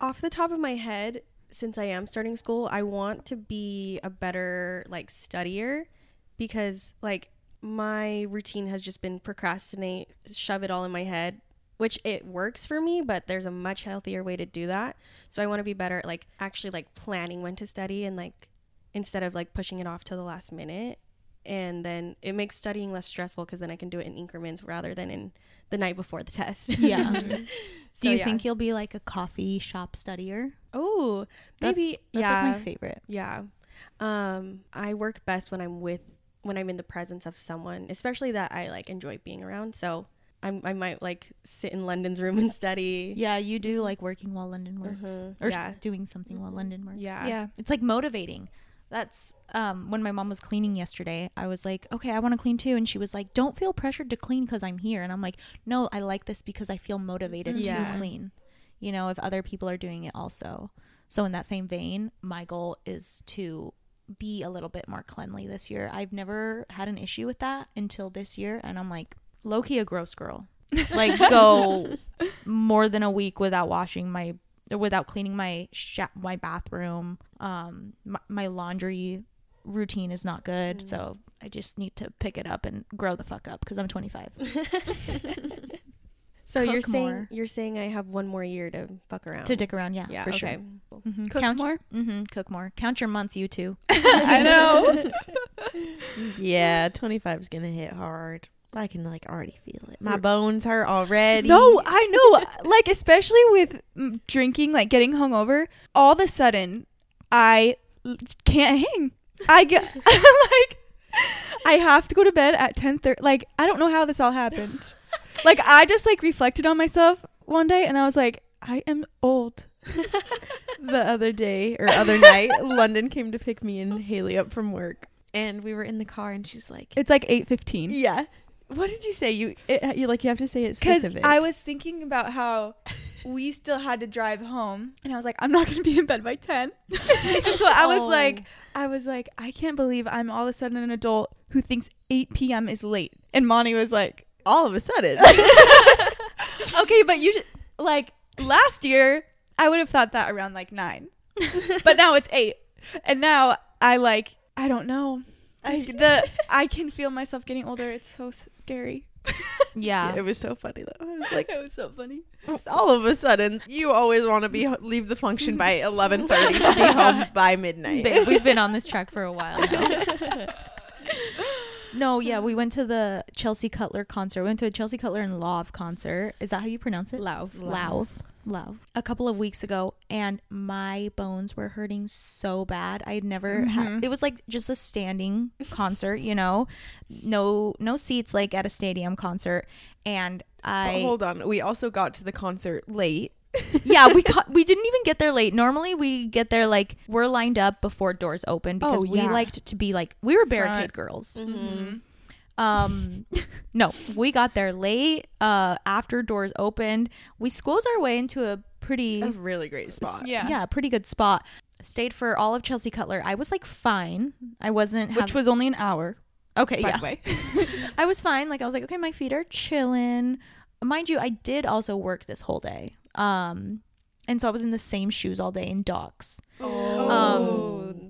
Off the top of my head since i am starting school i want to be a better like studier because like my routine has just been procrastinate shove it all in my head which it works for me but there's a much healthier way to do that. So i want to be better at like actually like planning when to study and like instead of like pushing it off to the last minute. And then it makes studying less stressful because then i can do it in increments rather than in the night before the test
Yeah.
So,
Do you
yeah.
think you'll be like a coffee shop studier?
oh maybe
That's
yeah
like my favorite.
Yeah. Um I work best when I'm with when I'm in the presence of someone, especially that I like enjoy being around. So I'm, I might like sit in London's room and study.
Yeah, you do like working while London works
Mhm.
or
Yeah.
doing something while London works.
Yeah.
Yeah.
It's like motivating. That's um when my mom was cleaning yesterday, I was like, "Okay, I want to clean too." And she was like, "Don't feel pressured to clean cuz I'm here." And I'm like, "No, I like this because I feel motivated
Yeah.
to clean." You know, if other people are doing it also. So in that same vein, my goal is to be a little bit more cleanly this year. I've never had an issue with that until this year and I'm like, low key a gross girl. like go more than a week without washing my without cleaning my sha- my bathroom. Um, my, my laundry routine is not good,
Mm.
so I just need to pick it up and grow the fuck up because I'm 25.
So you're saying
more.
you're saying I have one more year to fuck around.
to dick around, yeah,
yeah,
for
okay.
sure. Mm-hmm.
Cook
Count
more?
Mm-hmm. Cook more. Count your months, you two.
I know.
Yeah, 25 is gonna hit hard. I can like already feel it. My bones hurt already.
No, I know. Like especially with drinking, like getting hungover, all of a sudden I can't hang. I get like I have to go to bed at 10:30. Like I don't know how this all happened. like I just like reflected on myself one day and I was like, I am old.
the other day or other night, London came to pick me and Haley up from work, and we were in the car, and she's like,
It's like 8:15.
"Yeah, what did you say? You it, you like you have to say it specific."
I was thinking about how we still had to drive home, and I was like, I'm not gonna be in bed by ten. so I was
Oh.
like, I was like, I can't believe I'm all of a sudden an adult who thinks 8 p.m. is late. And Monty was like,
all of a sudden,
Okay, but you should like last year I would have thought that around like nine, but now it's eight, and now I like I don't know. Just the I can feel myself getting older. It's so s- scary.
Yeah.
it was so funny though. I was like,
It was so funny.
all of a sudden, you always want to be leave the function by eleven thirty to be home by midnight.
Babe, we've been on this track for a while now. no, yeah, we went to the Chelsea Cutler concert. We went to a Chelsea Cutler and Lauv concert. Is that how you pronounce it?
Lauv.
Lauv. Lauv. A couple of weeks ago, and my bones were hurting so bad. I'd never had. It was like just a standing concert, you know, no no seats like at a stadium concert, and
But
I
hold on, we also got to the concert late.
yeah, we got we didn't even get there late. Normally we get there like we're lined up before doors open because
Oh,
we liked to be like we were barricade
Front.
girls.
Mm-hmm.
Um no, we got there late uh after doors opened. We squeezed our way into a pretty
A really great spot.
Yeah.
yeah, pretty good spot. Stayed for all of Chelsea Cutler. I was like fine. I wasn't
Which
hav-
was only an hour,
okay,
by
yeah.
the way.
I was fine. Like I was like, okay, my feet are chilling. Mind you, I did also work this whole day. Um, and so I was in the same shoes all day in Docs.
Oh,
Um,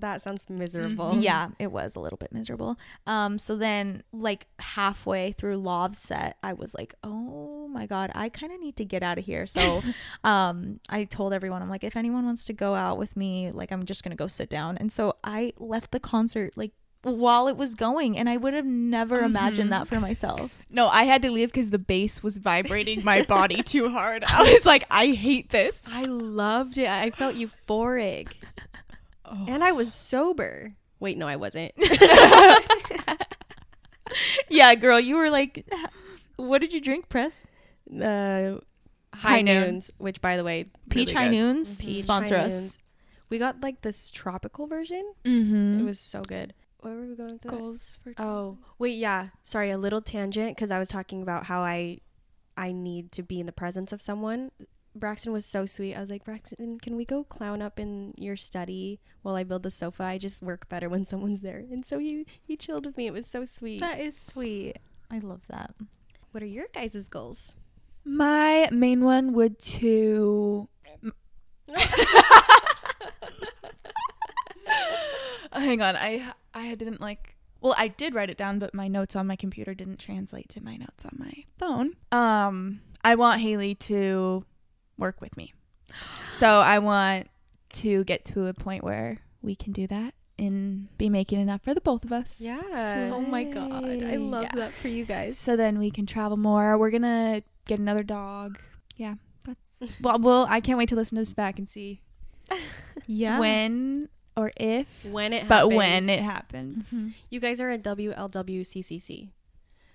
that sounds miserable.
Yeah, it was a little bit miserable. Um, so then like halfway through Lauv's set, I was like, oh my god, I kind of need to get out of here. So, um, I told everyone, I'm like, if anyone wants to go out with me, like I'm just gonna go sit down. And so I left the concert like while it was going, and I would have never imagined that for myself.
No, I had to leave because the bass was vibrating my body too hard. I was like, I hate this.
I loved it. I felt euphoric.
Oh.
And I was sober. Wait, no, I wasn't.
yeah, girl, you were like, what did you drink, Press?
Uh,
High
high
Noon.
noons, which by the way,
Peach
really
High
good.
Noons
Peach
sponsor
High
us.
Noons. We got like this tropical version.
Mm-hmm.
It was so good. Where were we going with that?
Goals for
Oh, wait, yeah. Sorry, a little tangent because I was talking about how I I need to be in the presence of someone. Braxton was so sweet. I was like, Braxton, can we go clown up in your study while I build the sofa? I just work better when someone's there. And so he he chilled with me. It was so sweet.
That is sweet. I love that.
What are your guys' goals?
My main one would to. Hang on, I I didn't like. Well, I did write it down, but my notes on my computer didn't translate to my notes on my phone. Um, I want Haley to work with me, so I want to get to a point where we can do that and be making enough for the both of us.
Yeah.
Oh my god, I love
Yeah.
that for you guys.
So then we can travel more. We're gonna get another dog. Yeah, that's well. Well, I can't wait to listen to this back and see
yeah,
when or if,
When it
but
happens.
when it happens.
Mhm.
You guys are a WLWCCC.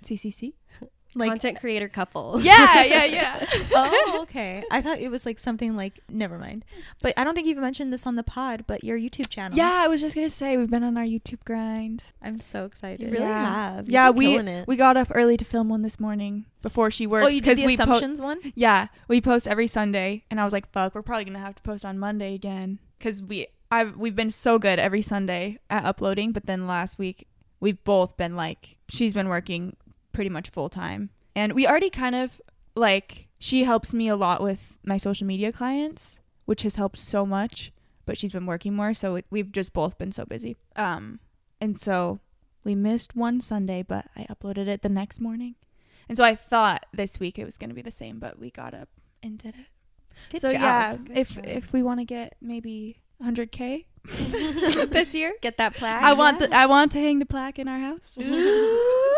CCC.
like
Content creator couple.
Yeah, yeah, yeah.
oh, okay. I thought it was like something like never mind. But I don't think you've mentioned this on the pod, but your YouTube channel.
yeah, I was just gonna say we've been on our YouTube grind.
I'm so excited.
You really
Yeah.
have.
Yeah, we
it.
we got up early to film one this morning before she works
Oh, you did the
we po-
assumptions one?
Yeah, we post every Sunday, and I was like, "Fuck, we're probably gonna have to post on Monday again." Because we, I've, we've been so good every Sunday at uploading, but then last week we've both been like, she's been working pretty much full time, and we already kind of like she helps me a lot with my social media clients, which has helped so much. But she's been working more, so it, we've just both been so busy. Um, and so we missed one Sunday, but I uploaded it the next morning. And so I thought this week it was going to be the same, but we got up and did it.
Good
so
job.
yeah,
Good
if
job.
if we want to get maybe 100k this year,
Get that plaque.
I want the I want to hang the plaque in our house.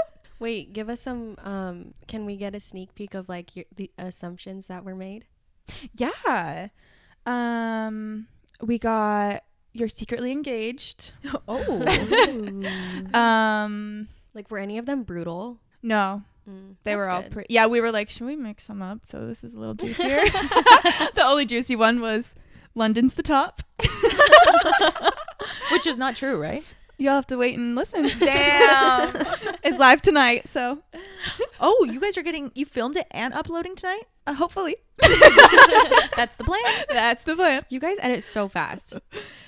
Wait, give us some. Um, can we get a sneak peek of like your, the assumptions that were made?
Yeah. Um we got you're secretly engaged.
Oh,
Um
like were any of them brutal?
no,
Mm,
they were all pretty. Yeah, we were like, should we mix them up so this is a little juicier? the only juicy one was London's the top.
Which is not true, right?
You'll have to wait and listen. Damn. it's live tonight, so
Oh, you guys are getting you filmed it and uploading tonight?
uh, hopefully
That's the plan.
that's the plan.
You guys edit so fast.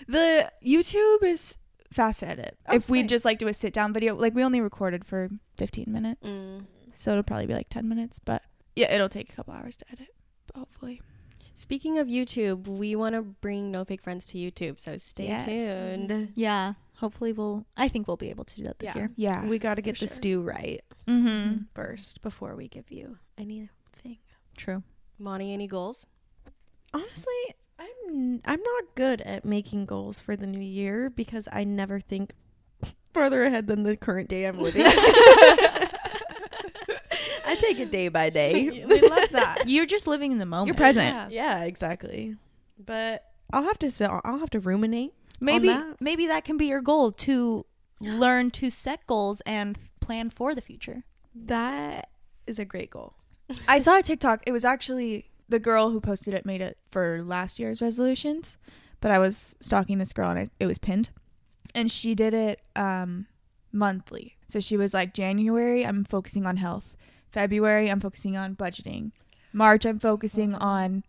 The YouTube is fast to edit.
Oh,
if we
sick.
just like do a sit down video, like we only recorded for 15 minutes.
Mm.
So it'll probably be like 10 minutes, but yeah, it'll take a couple hours to edit. But hopefully.
Speaking of YouTube, we want to bring No Fake Friends to YouTube, so stay
Yes.
tuned.
Yeah. Hopefully we'll I think we'll be able to do that this
Yeah.
year.
Yeah.
We got to get
for
the
sure.
stew right
mm-hmm.
first before we give you anything.
True.
Monty, any goals?
Honestly, I'm I'm not good at making goals for the new year because I never think farther ahead than the current day I'm living. I take it day by day.
we love that.
You're just living in the moment.
You're present.
Yeah.
yeah, exactly. But I'll have to sit. I'll have to ruminate.
maybe
that.
maybe that can be your goal to learn to set goals and plan for the future.
That is a great goal.
I saw a TikTok. It was actually the girl who posted it made it for last year's resolutions, but I was stalking this girl and I, it was pinned. And she did it um monthly. So she was like January I'm focusing on health. February I'm focusing on budgeting. March I'm focusing on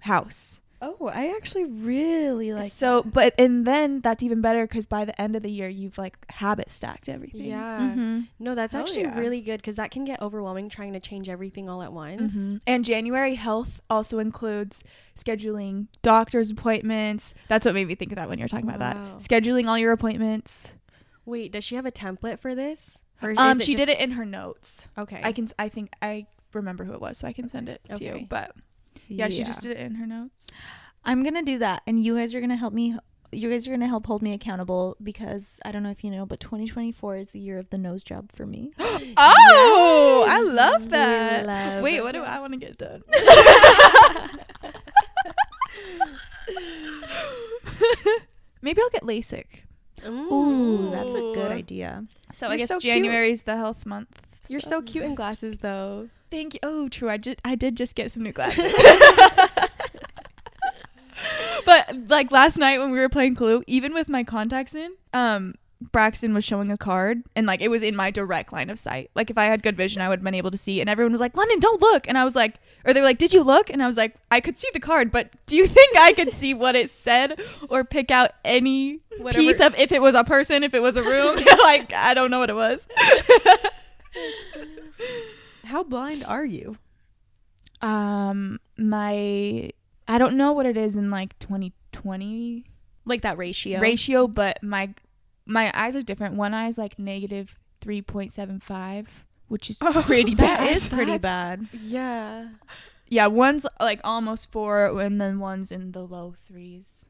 house.
Oh, I actually really like.
so but and then that's even better cuz by the end of the year you've like habit stacked everything.
Yeah.
Mm-hmm.
No, that's
Hell
actually
yeah.
really good because that can get overwhelming trying to change everything all at once.
Mhm. And January health also includes scheduling doctor's appointments. That's what made me think of that when you were talking about that. Scheduling all your appointments.
Wait, does she have a template for this? Or
Um,
is
she
just-
did it in her notes.
Okay.
I can. I think I remember who it was, so I can send it to
Okay.
you. But yeah, she just did it in her notes.
I'm gonna do that, and you guys are gonna help me. You guys are gonna help hold me accountable because I don't know if you know, but 2024 is the year of the nose job for me.
Oh, I love that.
love
Wait, what do I want to get done? Maybe I'll get LASIK.
Ooh, that's a good idea.
So I
You're
guess
so.
January is the health month.
You're so cute in glasses, though.
Thank you. Oh, true. I did. I did just get some new glasses. but like last night when we were playing Clue, even with my contacts in, um, Braxton was showing a card, and like it was in my direct line of sight. Like if I had good vision, I would have been able to see. And everyone was like, "London, don't look!" And I was like, or they were like, "Did you look?" And I was like, "I could see the card, but do you think I could see what it said or pick out any
Whatever-
piece of if it was a person, if it was a room? like I don't know what it was."
How blind are you?
um my i don't know what it is in like 2020
Like that ratio.
ratio but my my eyes are different one eye is like negative 3.75 which is pretty bad
That is pretty bad.
Yeah.
yeah one's like almost four and then one's in the low threes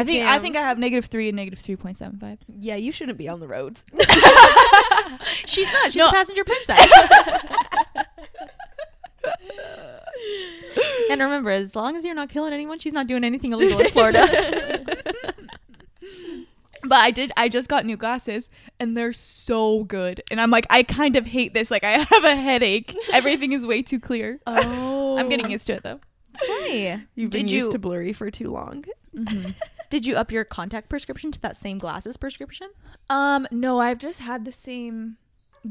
i think i think i have negative three and negative 3.75
Yeah, you shouldn't be on the roads.
She's not. She's
No.
a passenger princess. and remember, as long as you're not killing anyone, she's not doing anything illegal in Florida.
but i did i just got new glasses and they're so good and i'm like i kind of hate this like i have a headache everything is way too clear
Oh,
i'm getting used to it though
Slay.
You've been
Did
used
you-
to blurry for too long. Mm-hmm.
Did you up your contact prescription to that same glasses prescription?
Um, no, I've just had the same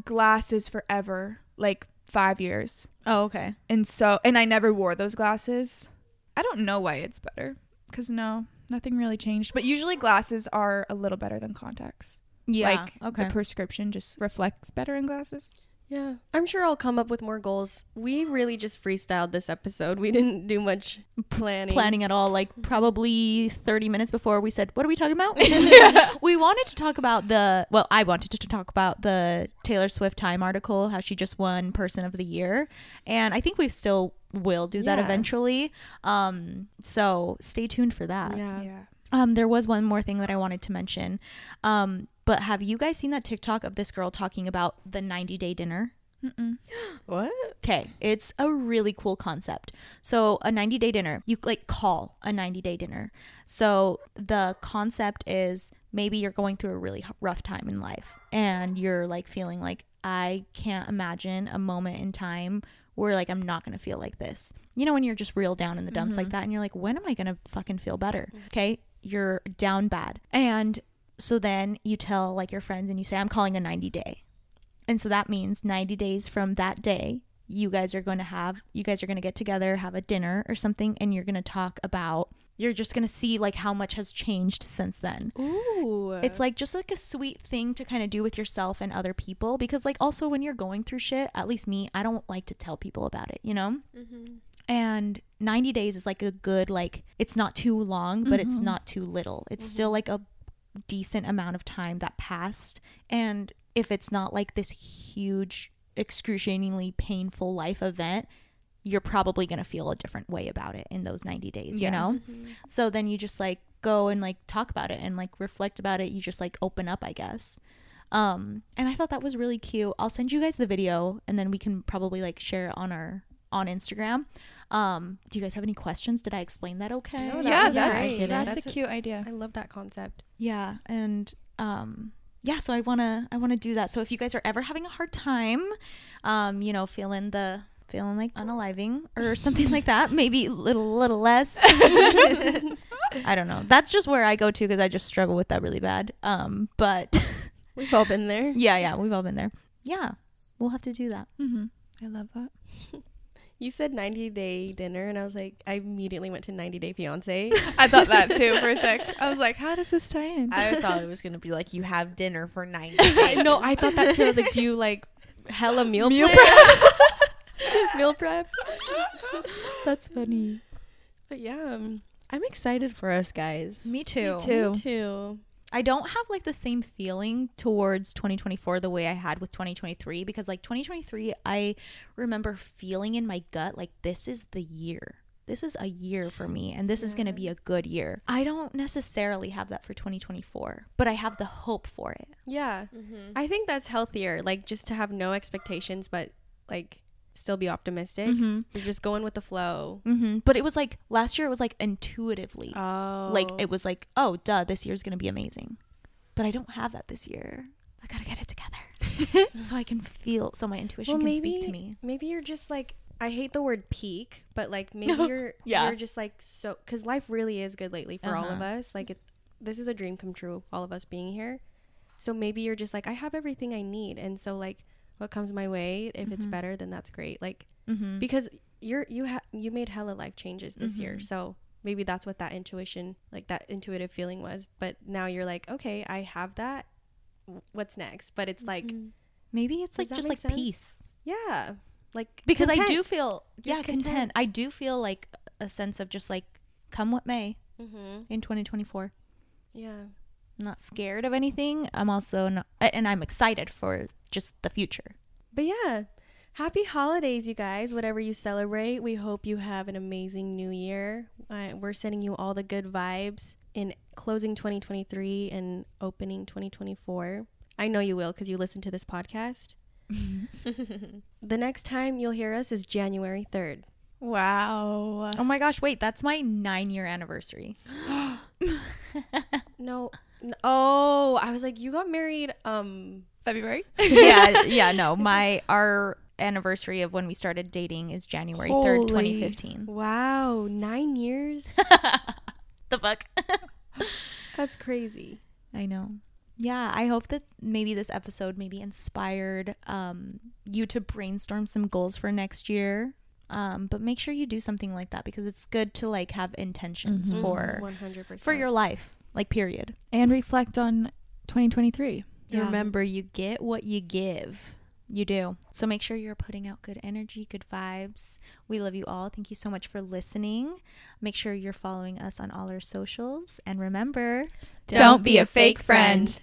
glasses forever, like five years.
Oh, okay.
And so, and I never wore those glasses. I don't know why it's better. Cause no, nothing really changed. But usually glasses are a little better than contacts.
Yeah.
Like
okay.
the prescription just reflects better in glasses.
Yeah, I'm sure I'll come up with more goals. We really just freestyled this episode. We didn't do much planning.
planning at all like probably 30 minutes before we said what are we talking about we wanted to talk about the well i wanted to talk about the taylor swift time article how she just won person of the year and i think we still will do that
Yeah.
eventually um so stay tuned for that
Yeah.
Yeah.
um there was one more thing that i wanted to mention um but have you guys seen that tiktok of this girl talking about the 90 day dinner
Mm-mm.
What?
Okay, it's a really cool concept. So, a 90 day dinner, you like call a 90 day dinner. So, the concept is maybe you're going through a really rough time in life and you're like feeling like, I can't imagine a moment in time where like I'm not going to feel like this. You know, when you're just real down in the dumps like mm-hmm. that and you're like, when am I going to fucking feel better? Mm. Okay, you're down bad. And so then you tell like your friends and you say, I'm calling a 90 day. And so that means 90 days from that day, you guys are going to have, you guys are going to get together, have a dinner or something, and you're going to talk about, you're just going to see like how much has changed since then.
Ooh.
It's like just like a sweet thing to kind of do with yourself and other people because, like, also when you're going through shit, at least me, I don't like to tell people about it, you know? And 90 days is like a good, like, it's not too long, but it's
Mhm.
not too little. It's still like a decent amount of time that passed. And if it's not like this huge, excruciatingly painful life event, you're probably going to feel a different way about it in those 90 days,
Yeah.
you know? So then you just like go and like talk about it and like reflect about it. You just like open up, I guess. Um, and I thought that was really cute. I'll send you guys the video and then we can probably like share it on our on Instagram. Um, do you guys have any questions? Did I explain that okay?
No, that
yeah,
was
that's,
great.
that's,
That's
a
a-
cute idea.
I love that concept.
Yeah, and um yeah, so I want to I want to do that. So if you guys are ever having a hard time, um, you know, feeling the feeling like unaliving or something like that, maybe a little little less. I don't know. That's just where I go to because I just struggle with that really bad. Um, but
We've all been there.
yeah, yeah, we've all been there. Yeah, we'll have to do that.
Mm-hmm. I love that.
You said 90 day dinner, and I was like, I immediately went to 90 day fiance.
I thought that too for a sec. I was like, how does this tie in?
I thought it was gonna be like you have dinner for ninety
I
days.
know. I thought that too. I was like, do you like hella meal,
Meal
prep? meal prep.
That's funny.
But yeah,
I'm excited for us guys.
Me too.
too.
me too.
I don't have like the same feeling towards 2024 the way I had with 2023 because like 2023 I remember feeling in my gut like this is the year. This is a year for me and this is going to be mm-hmm. a good year. I don't necessarily have that for 2024, but I have the hope for it.
Yeah, mm-hmm. I think that's healthier. Like just to have no expectations, but like still be optimistic.
Mhm.
You're just going with the flow.
Mhm. But it was like last year it was like intuitively.
Oh,
Like it was like, "Oh, duh, this year's going to be amazing." But I don't have that this year. I got to get it together. so I can feel so my intuition
Well,
can
maybe
speak to me.
maybe you're just like I hate the word peak, but like maybe you're
Yeah.
you're just like so because life really is good lately for all of
Uh-huh.
us. Like it, this is a dream come true. All of us being here, so maybe you're just like I have everything I need, and so like what comes my way, if it's
Mhm.
better, then that's great. Like
Mhm.
because you're you have you made hella life changes this year,
Mhm.
so maybe that's what that intuition, like that intuitive feeling was. But now you're like, okay, I have that. What's next? But it's like,
Maybe it's like just like
sense?
peace.
yeah, like
Because I do feel
You're
yeah,
content.
content. I do feel like a sense of just like come what may
Mm-hmm.
in 2024.
Yeah.
I'm not scared of anything. I'm also not and I'm excited for just the future.
But yeah, happy holidays, you guys. Whatever you celebrate, we hope you have an amazing new year. Uh, we're sending you all the good vibes in closing 2023 and opening 2024. I know you will because you listen to this podcast. the next time you'll hear us is January 3rd.
Wow.
Oh my gosh, wait, that's my 9 year anniversary.
No. n- Oh, I was like, you got married. Um,
February.
yeah, yeah, no. My our anniversary of when we started dating is January 3rd, 2015.
wow, nine years.
the fuck?
That's crazy.
I know. Yeah, I hope that maybe this episode maybe inspired um, you to brainstorm some goals for next year. Um, but make sure you do something like that because it's good to like have intentions
Mhm.
for
100%.
for your life, like period.
And reflect on 2023.
Yeah.
Remember, you get what you give.
You do. So make sure you're putting out good energy, good vibes. We love you all. Thank you so much for listening. Make sure you're following us on all our socials. And remember,
Don't be a fake friend.